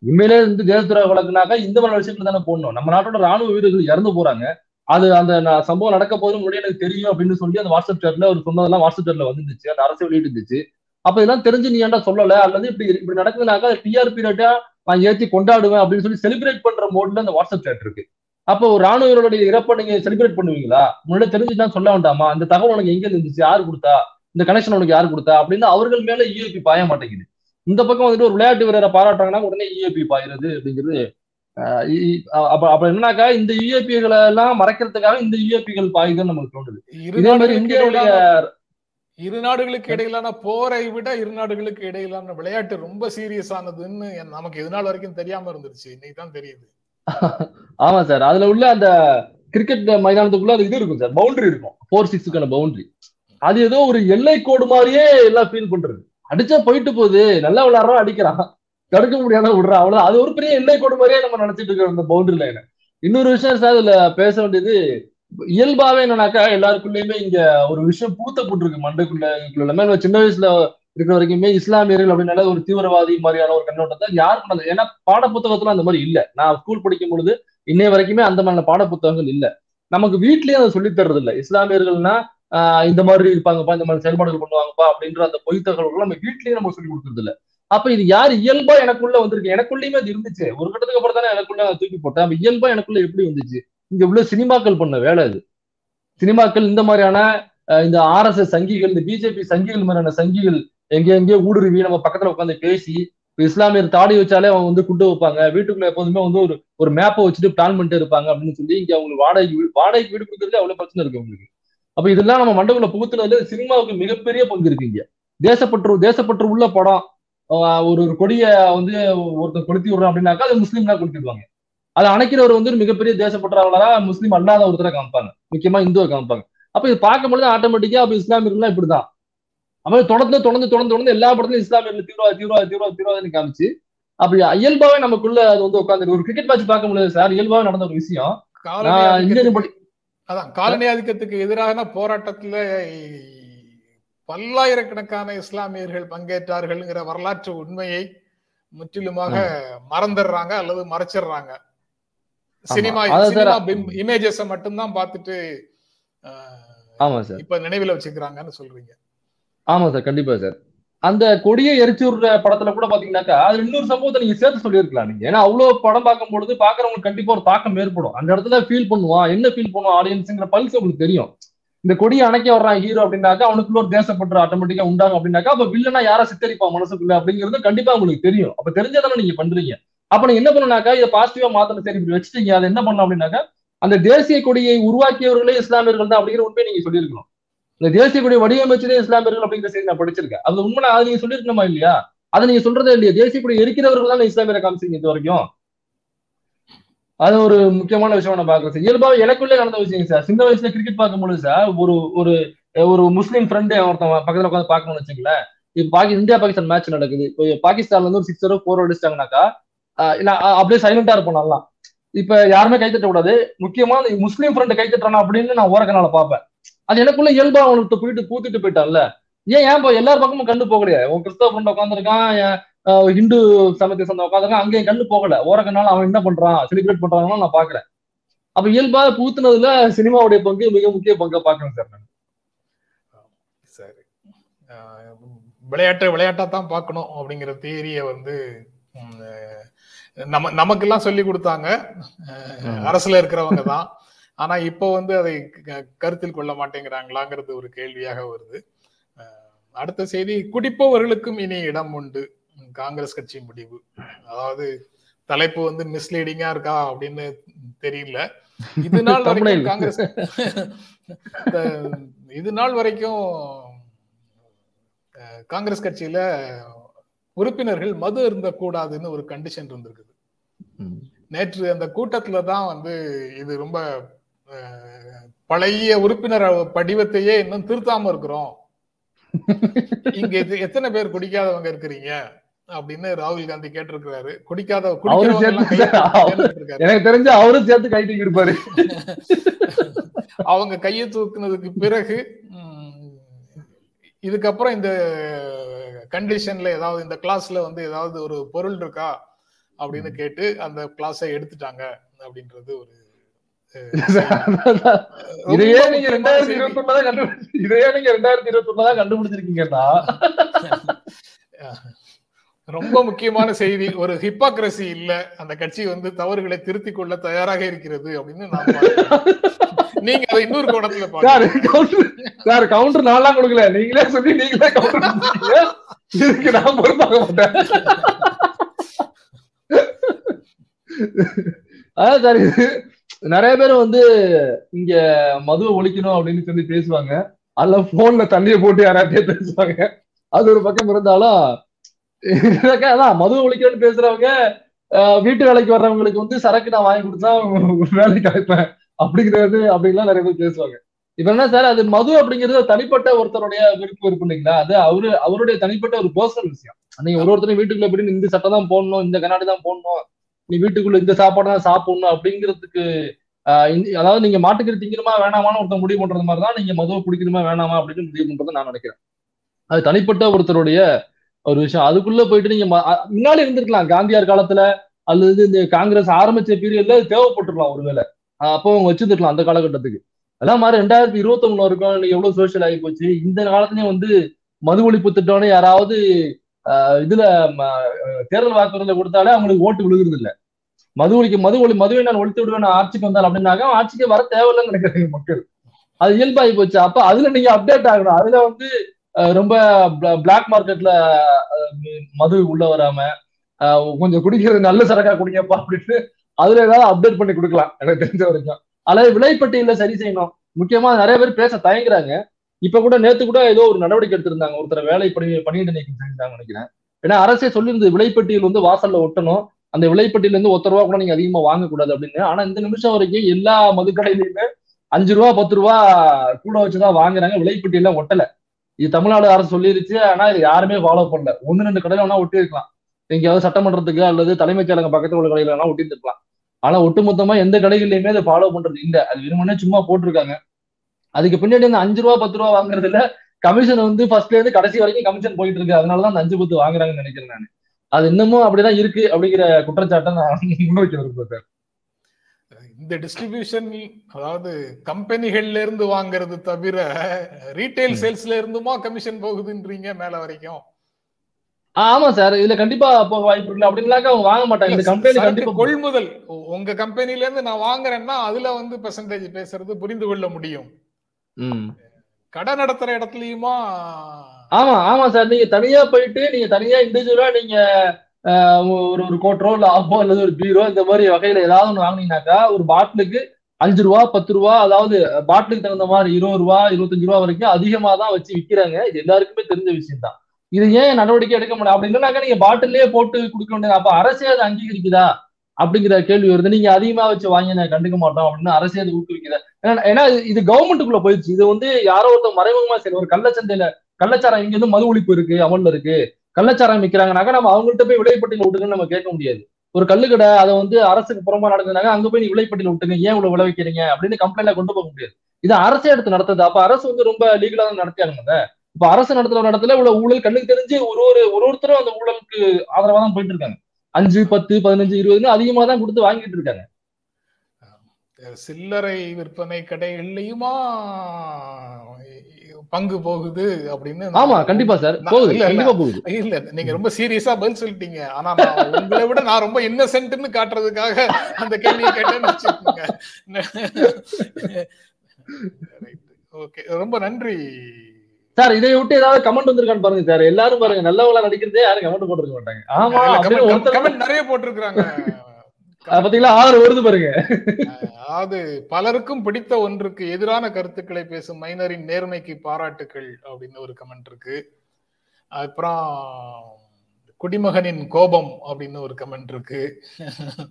உண்மையிலே வந்து தேசத்துறை வழக்குனாக்கா இந்த மாதிரி விஷயத்துல தானே போடணும். நம்ம நாட்டோட ராணுவ வீரர்கள் இறந்து போறாங்க. அது அந்த சம்பவம் நடக்க போது முன்னாடி எனக்கு தெரியும் அப்படின்னு சொல்லி அந்த வாட்ஸ்அப் சேட்ல ஒரு சொன்னதெல்லாம் வாட்ஸ்அப் சேட்ல வந்துருந்துச்சு. அந்த அரசு வெளியிட்டு இருந்துச்சு அப்ப இதெல்லாம் தெரிஞ்சு நீ ஏன்டா சொல்லல? அல்லது இப்படி இப்படி நடக்குதுனாக்கா டிஆர்பி ரேட்டா நான் ஏற்றி கொண்டாடுவேன் அப்படின்னு சொல்லி செலிப்ரேட் பண்ற மோட்ல அந்த வாட்ஸ்அப் சேட் இருக்கு. அப்போ ஒரு ராணுவ இறப்பை நீங்க செலிப்ரேட் பண்ணுவீங்களா? முன்னாடி தெரிஞ்சுதான் சொல்ல வேண்டாமா? அந்த தகவல் உனக்கு எங்க இருந்துச்சு? யார் கொடுத்தா? இந்த கனெக்ஷன் உனக்கு யார் கொடுத்தா? அப்படின்னு அவர்கள் மேல இஏபி பாய மாட்டேங்குது. இந்த பக்கம் வந்துட்டு ஒரு விளையாட்டு வீரரை பாராட்டுறாங்கன்னா உடனே இஏபி பாயிருது அப்படிங்கிறது அப்ப அப்ப என்னன்னாக்கா இந்த யூஏபிகளை எல்லாம் மறைக்கிறதுக்காக இந்த யூஏபிகள் பாயுதுன்னு நமக்கு தோணுது. இதே மாதிரி இந்தியாவுடைய இரு நாடுகளுக்கு இடையிலான போரை விட இரு நாடுகளுக்கு இடையிலான விளையாட்டு ரொம்ப சீரியஸ் ஆனதுன்னு நமக்கு இது நாள் வரைக்கும் தெரியாம இருந்துருச்சு. இன்னைக்கு தான் தெரியுது. ஆமா சார். அதுல உள்ள அந்த கிரிக்கெட் மைதானத்துக்குள்ள அது இது இருக்கும் சார். பவுண்டரி இருக்கும். ஃபோர் சிக்ஸுக்கான பவுண்டரி. அது ஏதோ ஒரு எல்லை கோடு மாதிரியே எல்லாம் ஃபீல் பண்றது. அடிச்சா போயிட்டு போகுது. நல்லா விளாட்றோம் அடிக்கிறான் தடுக்க முடியாத விடுறான் அவ்வளவு அது ஒரு பெரிய எல்லை கொடு மாதிரியே நம்ம நினைச்சிட்டு இருக்கோம் இந்த பவுண்டரி லைன் இன்னொரு விஷயம் சார் இதுல பேச வேண்டியது இயல்பாவே என்னன்னாக்கா எல்லாருக்குள்ளயுமே இங்க ஒரு விஷயம் பூத்த போட்டுருக்கு மண்டைக்குள்ள எல்லாமே. நம்ம சின்ன வயசுல இருக்கிற வரைக்குமே இஸ்லாமியர்கள் அப்படின்னால ஒரு தீவிரவாதி மாதிரியான ஒரு கண்ணோட்டத்தை யார் பண்ணது? ஏன்னா பாட புத்தகத்துல அந்த மாதிரி இல்ல. நான் ஸ்கூல் படிக்கும் பொழுது இன்னைய வரைக்குமே அந்த மாதிரியான பாட புத்தகங்கள் இல்ல. நமக்கு வீட்லயே அதை சொல்லித் தர்றது இல்ல இஸ்லாமியர்கள்னா இந்த மாதிரி இருப்பாங்கப்பா இந்த மாதிரி செயல்பாடுகள் பண்ணுவாங்கப்பா அப்படின்ற அந்த பொய் தகவல்கள் நம்ம வீட்லயே நம்ம சொல்லி கொடுக்கறது இல்ல அப்ப இது யார் இயல்பா எனக்குள்ள வந்திருக்கு? எனக்குள்ளயுமே அது இருந்துச்சு. ஒரு கட்டத்துக்கு அப்புறம் தானே எனக்குள்ள தூக்கி போட்டேன். அப்ப இயல்பா எனக்குள்ள எப்படி வந்துச்சு? இங்க உள்ள சினிமாக்கள் பண்ண வேலை இது சினிமாக்கள் இந்த மாதிரியான அஹ், இந்த ஆர்எஸ்எஸ் சங்கிகள் இந்த பிஜேபி சங்கிகள் மாதிரியான சங்கிகள் எங்க எங்கேயோ ஊடுருவி நம்ம பக்கத்துல உட்காந்து பேசி இஸ்லாமியர் தாடி வச்சாலே அவங்க வந்து குண்டு வைப்பாங்க. வீட்டுக்குள்ள எப்போதுமே வந்து ஒரு ஒரு மேப்பை வச்சுட்டு பிளான் பண்ணிட்டு இருப்பாங்க அப்படின்னு சொல்லி இங்க அவங்களுக்கு வாடகைக்கு வீடு வாடகைக்கு வீடு கொடுக்கறதுல அவ்வளவு பிரச்சனை இருக்கு அவங்களுக்கு. அப்ப இதெல்லாம் நம்ம மண்டபத்துல புகுத்துனதுல சினிமாவுக்கு மிகப்பெரிய பங்கு இருக்கு இங்க. தேசப்பற்று தேசப்பற்று உள்ள படம் ஒரு ஒரு கொடிய வந்து ஒருத்தர் கொளுத்தி விடுறோம் அப்படின்னாக்கா அது முஸ்லீம் தான் கொளுத்திடுவாங்க அதை அணைக்கிறவர் வந்து மிகப்பெரிய தேசப்பற்றாளரா முஸ்லீம் அல்லாத ஒருத்தரை காமிப்பாங்க. முக்கியமா இந்துவை காமிப்பாங்க. அப்ப இது பார்க்கும்பொழுது ஆட்டோமேட்டிக்கா அப்ப இஸ்லாமியர்கள்லாம் இப்படிதான். அப்ப தொடர்ந்து தொடர்ந்து தொடர்ந்து தொடர்ந்து எல்லா படத்துலயும் இஸ்லாமியர்கள் தீவிரவாத தீவிரவாத தீவிரவாத தீவிரவாதம் காமிச்சு அப்படி இயல்பாவே நமக்குள்ள அது வந்து உட்காந்து ஒரு கிரிக்கெட் மேட்ச் பார்க்க முடியாது சார். இயல்பாவே நடந்த ஒரு விஷயம். இந்தியன் அதான் காலனி ஆதிக்கத்துக்கு எதிரான போராட்டத்துல பல்லாயிரக்கணக்கான இஸ்லாமியர்கள் பங்கேற்றார்கள்ங்கிற வரலாற்று உண்மையை முற்றிலுமாக மறந்துடுறாங்க அல்லது மறைச்சிடுறாங்க. சினிமா. சினிமா இமேஜஸ மட்டும்தான் பார்த்துட்டு ஆமா சார். இப்ப நினைவுல வச்சுக்கிறாங்கன்னு சொல்றீங்க. ஆமா சார். கண்டிப்பா சார். அந்த கொடியை எரிச்சுடுற படத்துல கூட பாத்தீங்கன்னாக்கா அது இன்னொரு சம்பவத்தை நீங்க சேர்த்து சொல்லியிருக்கலாம் நீங்க. ஏன்னா அவ்வளவு படம் பார்க்கும் பொழுது பாக்குறவங்களுக்கு கண்டிப்பா ஒரு தாக்கம் ஏற்படும். அந்த இடத்துல ஃபீல் பண்ணுவான். என்ன ஃபீல் பண்ணுவான்? ஆடியன்ஸுங்கிற பல்ஸ் உங்களுக்கு தெரியும். இந்த கொடியை அணைக்க வர்றான் ஹீரோ அப்படின்னாக்கா அவனுக்குள்ள ஒரு தேசப்பற்று ஆட்டோமேட்டிக்கா உண்டாகும் அப்படின்னாக்கா அப்ப வில்லனா யாரா சித்தரிப்பான் மனசுக்குள்ள அப்படிங்கிறது கண்டிப்பா உங்களுக்கு தெரியும். அப்ப தெரிஞ்சதானே நீங்க பண்றீங்க. அப்ப நீங்க என்ன பண்ணனாக்கா இதை பாசிட்டிவா மாத்தணும். சரி இப்படி வச்சுட்டீங்க. அதை என்ன பண்ணலாம் அப்படின்னாக்கா அந்த தேசிய கொடியை உருவாக்கியவர்களே இஸ்லாமியர்கள் தான் அப்படிங்கிற உண்மையை நீங்க சொல்லியிருக்கணும். இந்த தேசிய கொடி வடிவமைச்சதே இஸ்லாமியர்கள் அப்படிங்கிற செய்தி நான் படிச்சிருக்கேன். அது உண்மை அதை நீங்க சொல்லிருக்கணுமா இல்லையா? அதை நீங்க சொல்றதே இல்லையா. தேசிய கொடி எரிக்கிறவர்கள் தான் இஸ்லாமியரை காமிச்சிங்க இது வரைக்கும். அது ஒரு முக்கியமான விஷயம் நான் பாக்குறேன் சார். இயல்பாக எனக்குள்ளே நடந்த விஷயம் சார். சின்ன வயசுல கிரிக்கெட் பார்க்கும்போது சார் ஒரு ஒரு ஒரு முஸ்லீம் ஃப்ரெண்டு ஒருத்தன் பக்கத்துல உட்காந்து பார்க்கணும்னு வச்சுங்களேன் இப்ப பாக்கி இந்தியா பாகிஸ்தான் மேட்ச் நடக்குது. இப்போ பாகிஸ்தான்ல இருந்து ஒரு சிக்ஸரோ ஃபோர் அடிச்சிட்டாங்கனாக்கா அப்படியே சைலண்டா இருப்போம் நல்லா. இப்ப யாருமே கை தட்ட கூடாது முக்கியமா இந்த முஸ்லீம் ஃப்ரெண்ட் கை தட்டுறானா அப்படின்னு நான் ஓரக்கனால பாப்பேன் அது எனக்குள்ள இயல்பா அவனுக்கு போயிட்டு பூத்துட்டு போயிட்டான்ல. ஏன் ஏன் இப்போ எல்லார் பக்கமும் கண்டு போக கிடையாது உன் கிறிஸ்தவ ஃப்ரெண்ட் உட்காந்துருக்கான் ஹிந்து சமயத்தை சேர்ந்த உட்காந்துருக்கான் அங்கேயும் கண்டு போகல. ஓரக்கனால அவன் என்ன பண்றான்? செலிப்ரேட் பண்றாங்கன்னு நான் பாக்குறேன் அப்ப இயல்பா பூத்துனதுல சினிமாவுடைய பங்கு மிக முக்கிய பங்கா பாக்குறேன் சார் நான். சரி. விளையாட்டை விளையாட்டா தான் பார்க்கணும் அப்படிங்கிற தியரிய வந்து நம்ம நமக்கெல்லாம் சொல்லி கொடுத்தாங்க. அரசுல இருக்கிறவங்க தான். ஆனா இப்போ வந்து அதை கருத்தில் கொள்ள மாட்டேங்கிறாங்களாங்கிறது ஒரு கேள்வியாக வருது. அடுத்த செய்தி குடிப்பவர்களுக்கும் இனி இடம் உண்டு. காங்கிரஸ் கட்சி முடிவு. அதாவது தலைப்பு வந்து மிஸ்லீடிங்கா இருக்கா அப்படின்னு தெரியல. இது நாள் வரைக்கும் காங்கிரஸ் இது நாள் வரைக்கும் காங்கிரஸ் கட்சியில உறுப்பினர்கள் மது இருந்த கூடாதுன்னு ஒரு கண்டிஷன் இருந்திருக்குது. நேற்று அந்த கூட்டத்துல தான் வந்து இது ரொம்ப பழைய உறுப்பினர் படிவத்தையே இன்னும் திருத்தாம இருக்கிறோம். இங்க எத்தனை பேர் குடிக்காதவங்க இருக்கிறீங்க? அப்படின்னு ராகுல் காந்தி கேட்டிருக்கிறாரு. குடிக்காத எனக்கு தெரிஞ்ச அவரும் சேர்த்து கை தூக்கி இருப்பாரு. அவங்க கையை தூக்குனதுக்கு பிறகு இதுக்கப்புறம் இந்த கண்டிஷன்ல ஏதாவது இந்த கிளாஸ்ல வந்து ஏதாவது ஒரு பொருள் இருக்கா? அப்படின்னு கேட்டு அந்த கிளாஸை எடுத்துட்டாங்க அப்படின்றது ஒரு இதையே நீங்க ரெண்டாயிரத்தி இருபத்தி ஒன்பதான் கண்டுபிடிச்சு இதையே நீங்க ரெண்டாயிரத்தி இருபத்தி ஒன்பதான் கண்டுபிடிச்சிருக்கீங்கன்னா. ரொம்ப முக்கியமான செய்தி. ஒரு ஹிப்பாக்ரசி இல்ல. அந்த கட்சி வந்து தவறுகளை திருத்திக் கொள்ள தயாராக இருக்கிறது அப்படின்னு நான் நீங்க அதை இன்னொரு கோணத்துல சார் கவுண்டர் நான்லாம் கொடுக்கல. நீங்களே சொல்லி நீங்களே கவுண்டர் இதுக்கு நான் பொறுப்பாக மாட்டேன். அதான் சார் நிறைய பேர் வந்து இங்க மதுவை ஒழிக்கணும் அப்படின்னு சொல்லி பேசுவாங்க. அதுல போன்ல தண்ணியை போட்டு யாராட்டே பேசுவாங்க. அது ஒரு பக்கம் இருந்தாலும் அதான் மது ஒழிக்கணும்னு பேசுறவங்க வீட்டு வேலைக்கு வர்றவங்களுக்கு வந்து சரக்கு நான் வாங்கி கொடுத்தா வேலைக்கு அழைப்பேன் அப்படிங்கிறது அப்படின்லாம் நிறைய பேர் பேசுவாங்க. இப்ப என்ன சார் அது மது அப்படிங்கிறது தனிப்பட்ட ஒருத்தருடைய விருப்பம் இருக்கும் இல்லைங்களா? அது அவரு அவருடைய தனிப்பட்ட ஒரு பர்சனல் விஷயம். நீங்க ஒரு ஒருத்தரும் வீட்டுக்குள்ள எப்படி இந்த சட்டை தான் போடணும் இந்த கண்ணாடி தான் போடணும் நீ வீட்டுக்குள்ள இந்த சாப்பாடு தான் சாப்பிடணும் அப்படிங்கிறதுக்கு அதாவது நீங்க மாட்டுக்கறி திங்கணுமா வேணாமான்னு ஒருத்தர் முடிவு பண்றது மாதிரி தான் நீங்க மதுவை குடிக்கணுமா வேணாமா அப்படின்னு முடிவு பண்றதை நான் நினைக்கிறேன். அது தனிப்பட்ட ஒருத்தருடைய ஒரு விஷயம். அதுக்குள்ள போயிட்டு நீங்க முன்னாடி இருந்திருக்கலாம். காந்தியார் காலத்துல அல்லது இந்த காங்கிரஸ் ஆரம்பிச்ச பீரியட்ல தேவைப்பட்டிருக்கலாம் ஒருவேளை அப்போ அவங்க வச்சிருந்துருக்கலாம் அந்த காலகட்டத்துக்கு. அதெல்லாம் மாதிரி ரெண்டாயிரத்தி இருபத்தி ஒண்ணு வரைக்கும் இன்னைக்கு எவ்வளவு சோசியல் ஆகி போச்சு. இந்த காலத்துலயும் வந்து மது ஒழிப்பு திட்டம்னு யாராவது இதுல தேர்தல் வாக்குறுதியில கொடுத்தாலே அவங்களுக்கு ஓட்டு விழுகிறது இல்லை மது ஒழிக்க மது ஒளி மதுவை நான் ஒழித்து விடுவேன் ஆட்சிக்கு வந்தால் அப்படின்னாக்க ஆட்சிக்கு வர தேவையில்லைன்னு நினைக்கிறாங்க மக்கள். அது இயல்பாகி போச்சு. அப்ப அதுல நீங்க அப்டேட் ஆகணும். அதுல வந்து ரொம்ப பிளாக் மார்க்கெட்ல மது உள்ள வராம கொஞ்சம் குடிக்கிறது நல்ல சரக்கா குடிங்கப்பா அப்படின்னு அதுல ஏதாவது அப்டேட் பண்ணி கொடுக்கலாம். எனக்கு தெரிஞ்ச வரைக்கும். அல்லது விலைப்பட்டியல சரி செய்யணும். முக்கியமா நிறைய பேர் பேச தயங்குறாங்க. இப்ப கூட நேத்து கூட ஏதோ ஒரு நடவடிக்கை எடுத்திருந்தாங்க. ஒருத்தர் வேலை பணி பணியிட நீக்கம் செஞ்சாங்க நினைக்கிறேன். ஏன்னா அரசே சொல்லியிருந்தது விலைப்பட்டியல் வந்து வாசல்ல ஒட்டணும். அந்த விலைப்பட்டியில இருந்து ஒத்த ரூபா கூட நீங்க அதிகமா வாங்கக்கூடாது அப்படின்னு. ஆனா இந்த நிமிஷம் வரைக்கும் எல்லா மதுக்கடையிலுமே அஞ்சு ரூபா பத்து ரூபா கூட வச்சுதான் வாங்குறாங்க. விலைப்பட்டியல ஒட்டல. இது தமிழ்நாடு அரசு சொல்லிருச்சு. ஆனா இது யாருமே ஃபாலோ பண்ணல. ஒன்னு ரெண்டு கடையில வேணா ஒட்டி இருக்கலாம் எங்கேயாவது சட்டமன்றத்துக்கு அல்லது தலைமைச் செயலகம் பக்கத்துல உள்ள கடையில வேணா ஒட்டி இருக்கலாம் ஆனா ஒட்டுமொத்தமா எந்த கடைகள்லயுமே அதை ஃபாலோ பண்றது இல்ல. அது வெறுமனே சும்மா போட்டிருக்காங்க. அதுக்கு பின்னாடி அந்த அஞ்சு ரூபா பத்து ரூபா வாங்குறதுல கமிஷன் வந்து ஃபர்ஸ்ட்ல இருந்து கடைசி வரைக்கும் கமிஷன் போயிட்டு இருக்கு. அதனாலதான் அந்த அஞ்சு பத்து வாங்குறாங்கன்னு நினைக்கிறேன் நான். அது இன்னமும் அப்படிதான் இருக்கு அப்படிங்கிற குற்றச்சாட்டை நான் முன்வைக்க விரும்புறேன். சார் இந்த டிஸ்ட்ரிபியூஷன் அதாவது கம்பெனிகள்ல இருந்து வாங்குறது தவிர ரீட்டைல் சேல்ஸ்ல இருந்துமா கமிஷன் போகுதுன்றீங்க மேல வரைக்கும்? ஆமா சார் இதுல கண்டிப்பா போக வாய்ப்பு இருக்குல்ல. அப்படின்னாக்கா அவங்க வாங்க மாட்டாங்க. இந்த கம்பெனி கண்டிப்பா கொள்முதல். உங்க கம்பெனில இருந்து நான் வாங்குறேன்னா அதுல வந்து பெர்சன்டேஜ் பேசுறது புரிந்து கொள்ள முடியும். கடை நடத்துற இடத்துலயுமா ஆமா ஆமா சார். நீங்க தனியா போயிட்டு நீங்க தனியா இண்டிவிஜுவலா நீங்க ஒரு ஒரு கோட்டரோ இல்ல ஆப்போ அல்லது ஒரு பீரோ இந்த மாதிரி வகையில ஏதாவது ஒன்று வாங்குனீங்கன்னாக்கா ஒரு பாட்டிலுக்கு அஞ்சு ரூபா பத்து ரூபா அதாவது பாட்டிலுக்கு தகுந்த மாதிரி இருபது ரூபா இருபத்தஞ்சு ரூபா வரைக்கும் அதிகமா தான் வச்சு விற்கிறாங்க இது எல்லாருக்குமே தெரிஞ்ச விஷயம் தான். இது ஏன் நடவடிக்கை எடுக்க முடியும் அப்படி இல்லைனாக்கா நீங்க பாட்டிலே போட்டு கொடுக்க வேண்டியது அப்ப அரசே அதை அங்கீகரிக்குதா? அப்படிங்கிற கேள்வி வருது. நீங்க அதிகமா வச்சு வாங்கி நான் கண்டுக்க மாட்டோம் அப்படின்னு அரசே அது ஊக்குவிக்கிறேன் ஏன்னா- இது- இது கவர்மெண்ட்டுக்குள்ள போயிடுச்சு. இது வந்து யாரோ ஒருத்தர் மறைமுகமா சரி ஒரு கள்ளச்சந்தையில கள்ளச்சாரம் இங்க இருந்து மது ஒழிப்பு இருக்கு அமல்ல இருக்கு. கள்ளச்சாரம் விற்கிறாங்கனாக்கா நம்ம அவங்கள்ட்ட போய் விலைப்பட்டியல் விட்டுங்கன்னு நம்ம கேட்க முடியாது. ஒரு கல்லுக்கடை அதை வந்து அரசுக்கு புறமா நடந்ததுனாங்க அங்க போய் நீ விலைப்பட்டியல் விட்டுங்க ஏன் இவ்வளவு விளைவிக்கிறீங்க அப்படின்னு கம்ப்ளைண்ட்ல கொண்டு போக முடியாது. இது அரசே எடுத்து நடத்துது. அப்ப அரசு வந்து ரொம்ப லீகலா தான் நடத்தியாங்க இப்ப அரசு நடத்துற ஒரு இவ்வளவு ஊழல் கண்ணுக்கு தெரிஞ்சு ஒரு ஒரு ஒரு ஒருத்தரும் அந்த ஊழலுக்கு ஆதரவா தான் போயிட்டு இருக்காங்க. அஞ்சு பத்து பதினஞ்சு இருபதுன்னு அதிகமா தான் கொடுத்து வாங்கிட்டு இருக்காங்க. சில்லறை விற்பனை கடைகள்லயுமா? பங்கு போகுது அப்படின்னு ஆமா கண்டிப்பா சார். போகுது. கண்டிப்பா போகுது. இல்ல நீங்க ரொம்ப சீரியஸா பதில் சொல்லிட்டீங்க. ஆனா நான் உங்களை விட நான் ரொம்ப இன்னசென்ட்னு காட்டுறதுக்காக அந்த கேள்வியை கேட்டேன்னு வச்சுக்கோங்க. ஓகே ரொம்ப நன்றி. சார் இதை விட்டு ஏதாவது கமெண்ட் வந்திருக்கான்னு பாருங்க சார். எல்லாரும் பாருங்க நல்லவங்களா நடிக்கிறதே யாரும் கமெண்ட் போட்டிருக்க மாட்டாங்க. ஆமா கமெண்ட் நிறைய போட்டிருக்கிறாங்க. அஹ் பாத்தீங்களா ஆறு வருது பாருங்க. அதாவது பலருக்கும் பிடித்த ஒன்றுக்கு எதிரான கருத்துக்களை பேசும் மைனரின் நேர்மைக்கு பாராட்டுக்கள் அப்படின்னு ஒரு கமெண்ட் இருக்கு. அப்புறம் குடிமகனின் கோபம் அப்படின்னு ஒரு கமெண்ட் இருக்கு.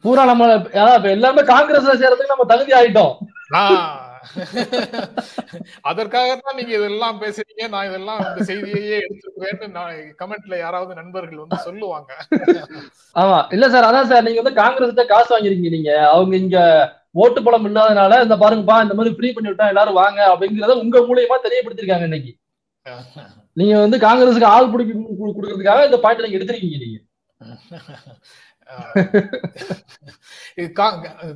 பூரா நம்ம எல்லாமே காங்கிரஸ்ல சேர்றதுக்கு நம்ம தகுதி ஆயிட்டோம். அதற்காகத்தான் நீங்க இதெல்லாம் பேசுறீங்க. நான் இதெல்லாம் இந்த செய்தியையே எடுத்துக்கிறேன்னு நான் கமெண்ட்ல யாராவது நண்பர்கள் வந்து சொல்லுவாங்க. ஆமா. இல்ல சார் அதான் சார் நீங்க வந்து காங்கிரஸ் காசு வாங்கிருக்கீங்க நீங்க. அவங்க இங்க ஓட்டு பலம் இல்லாதனால இந்த பாருங்கப்பா இந்த மாதிரி ஃப்ரீ பண்ணி விட்டா எல்லாரும் வாங்க அப்படிங்கறத உங்க மூலியமா தெரியப்படுத்திருக்காங்க இன்னைக்கு. நீங்க வந்து காங்கிரஸுக்கு ஆள் பிடிக்க கொடுக்கறதுக்காக இந்த பாயிண்ட் நீங்க எடுத்திருக்கீங்க நீங்க.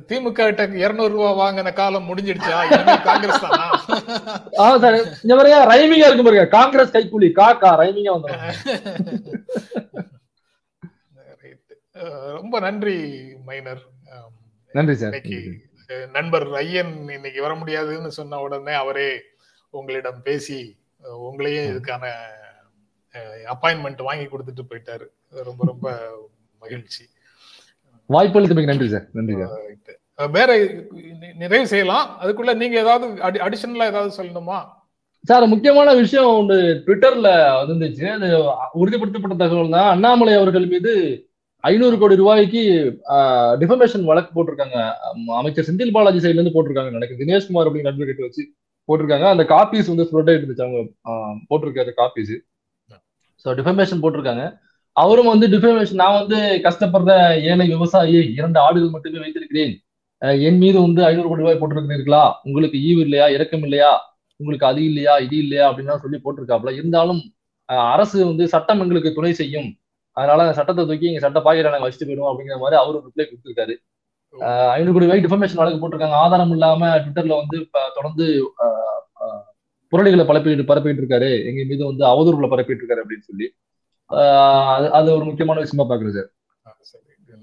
திமுக கிட்ட இருநூறு ரூபாய் வாங்கின காலம் முடிஞ்சிடுச்சா? காங்கிரஸ் தானா? ஆமா சார். இந்த மாதிரியா ரைமிங்கா இருக்கு பாருங்க. காங்கிரஸ் கைக்கூலி. காக்கா ரைமிங்கா வந்துடும் ரொம்ப நன்றி மைனர். நன்றி சார். நண்பர் ஐயன் இன்னைக்கு வர முடியாதுன்னு சொன்ன உடனே அவரே உங்களிடம் பேசி அஹ் உங்களையே இதுக்கான அப்பாயின்மெண்ட் வாங்கி கொடுத்துட்டு போயிட்டாரு. ரொம்ப ரொம்ப மகிழ்ச்சி. வாய்ப்பு அளித்தமைக்கு நன்றி சார் நன்றி வேற நி- நிறைவு செய்யலாம். அதுக்குள்ள நீங்க ஏதாவது அடிஷனலா ஏதாவது சொல்லணுமா? சார் முக்கியமான விஷயம் ஒன்று ட்விட்டர்ல வந்துச்சு அது உறுதிப்படுத்தப்பட்ட தகவல் தான். அண்ணாமலை அவர்கள் மீது ஐநூறு கோடி ரூபாய்க்கு டிஃபமேஷன் வழக்கு போட்டிருக்காங்க. அம், அமைச்சர் செந்தில் பாலாஜி சைட்ல இருந்து போட்டிருக்காங்க எனக்கு தினேஷ்குமார் அப்படிங்கிற நண்பர் கிட்ட வச்சு போட்டிருக்காங்க. அந்த காப்பீஸ் வந்து ஃப்ளோட் இருந்துச்சு அவங்க ஆ, போட்டிருக்காரு காப்பீஸ் ஸோ டிஃபமேஷன் போட்டிருக்காங்க. அவரும் வந்து டிஃபமேஷன் நான் வந்து கஷ்டப்படுற ஏழை விவசாயி இரண்டு ஆடுகள் மட்டுமே வைத்திருக்கிறேன். என் மீது வந்து ஐநூறு கோடி ரூபாய் போட்டிருக்கிறீர்களா? உங்களுக்கு ஈவு இல்லையா? இரக்கம் இல்லையா? உங்களுக்கு அது இல்லையா? இது இல்லையா? அப்படின்னு சொல்லி போட்டிருக்காப்ல இருந்தாலும் அரசு வந்து சட்டம் எங்களுக்கு துணை செய்யும். அதனால அந்த சட்டத்தை தூக்கி எங்க சட்ட பாக்கெட்ல நாங்க வச்சுட்டு போயிடுவோம் அப்படிங்கிற மாதிரி அவரு ரிப்ளை கொடுத்திருக்காரு. அஹ், ஐநூறு கோடி ரூபாய் டிஃபமேஷன் வழக்கு போட்டிருக்காங்க. ஆதாரம் இல்லாம ட்விட்டர்ல வந்து தொடர்ந்து புரளிகளை பரப்பிட்டு பரப்பிட்டு இருக்காரு எங்க மீது வந்து அவதூறுகளை பரப்பிட்டு இருக்காரு அப்படின்னு சொல்லி. அது- ஒரு முக்கியமான விஷயமா பாக்குறேன் சார்.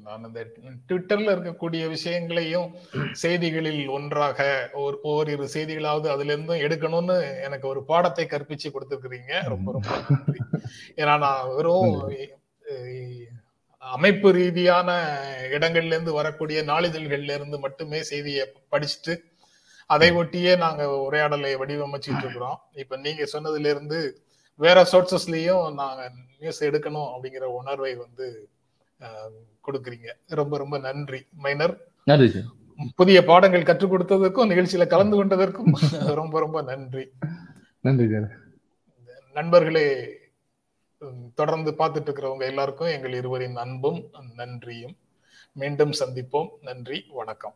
நான் அந்த ட்விட்டர்ல இருக்கக்கூடிய விஷயங்களையும் செய்திகளில் ஒன்றாக ஒரு ஓரிரு செய்திகளாவது அதுல இருந்தும் எடுக்கணும்னு எனக்கு ஒரு பாடத்தை கற்பிச்சு கொடுத்துருக்கிறீங்க. ரொம்ப ரொம்ப நன்றி. ஏன்னா நான் வெறும் அமைப்பு ரீதியான இடங்கள்ல இருந்து வரக்கூடிய நாளிதழ்கள்ல இருந்து மட்டுமே செய்தியை படிச்சுட்டு அதை ஒட்டியே நாங்க உரையாடலை வடிவமைச்சிட்டு இருக்கிறோம். இப்ப நீங்க சொன்னதுல இருந்து வேற சோர்சஸ்லயும் நாங்க நியூஸ் எடுக்கணும் அப்படிங்கிற உணர்வை வந்து கொடுக்குறீங்க. ரொம்ப ரொம்ப நன்றி மைனர். புதிய பாடங்கள் கற்றுக் கொடுத்ததற்கும் நிகழ்ச்சியில கலந்து கொண்டதற்கும் ரொம்ப ரொம்ப நன்றி. நன்றி சார். நண்பர்களே தொடர்ந்து பார்த்துட்டு இருக்கிறவங்க எல்லாருக்கும் எங்கள் இருவரின் அன்பும் நன்றியும். மீண்டும் சந்திப்போம். நன்றி வணக்கம்.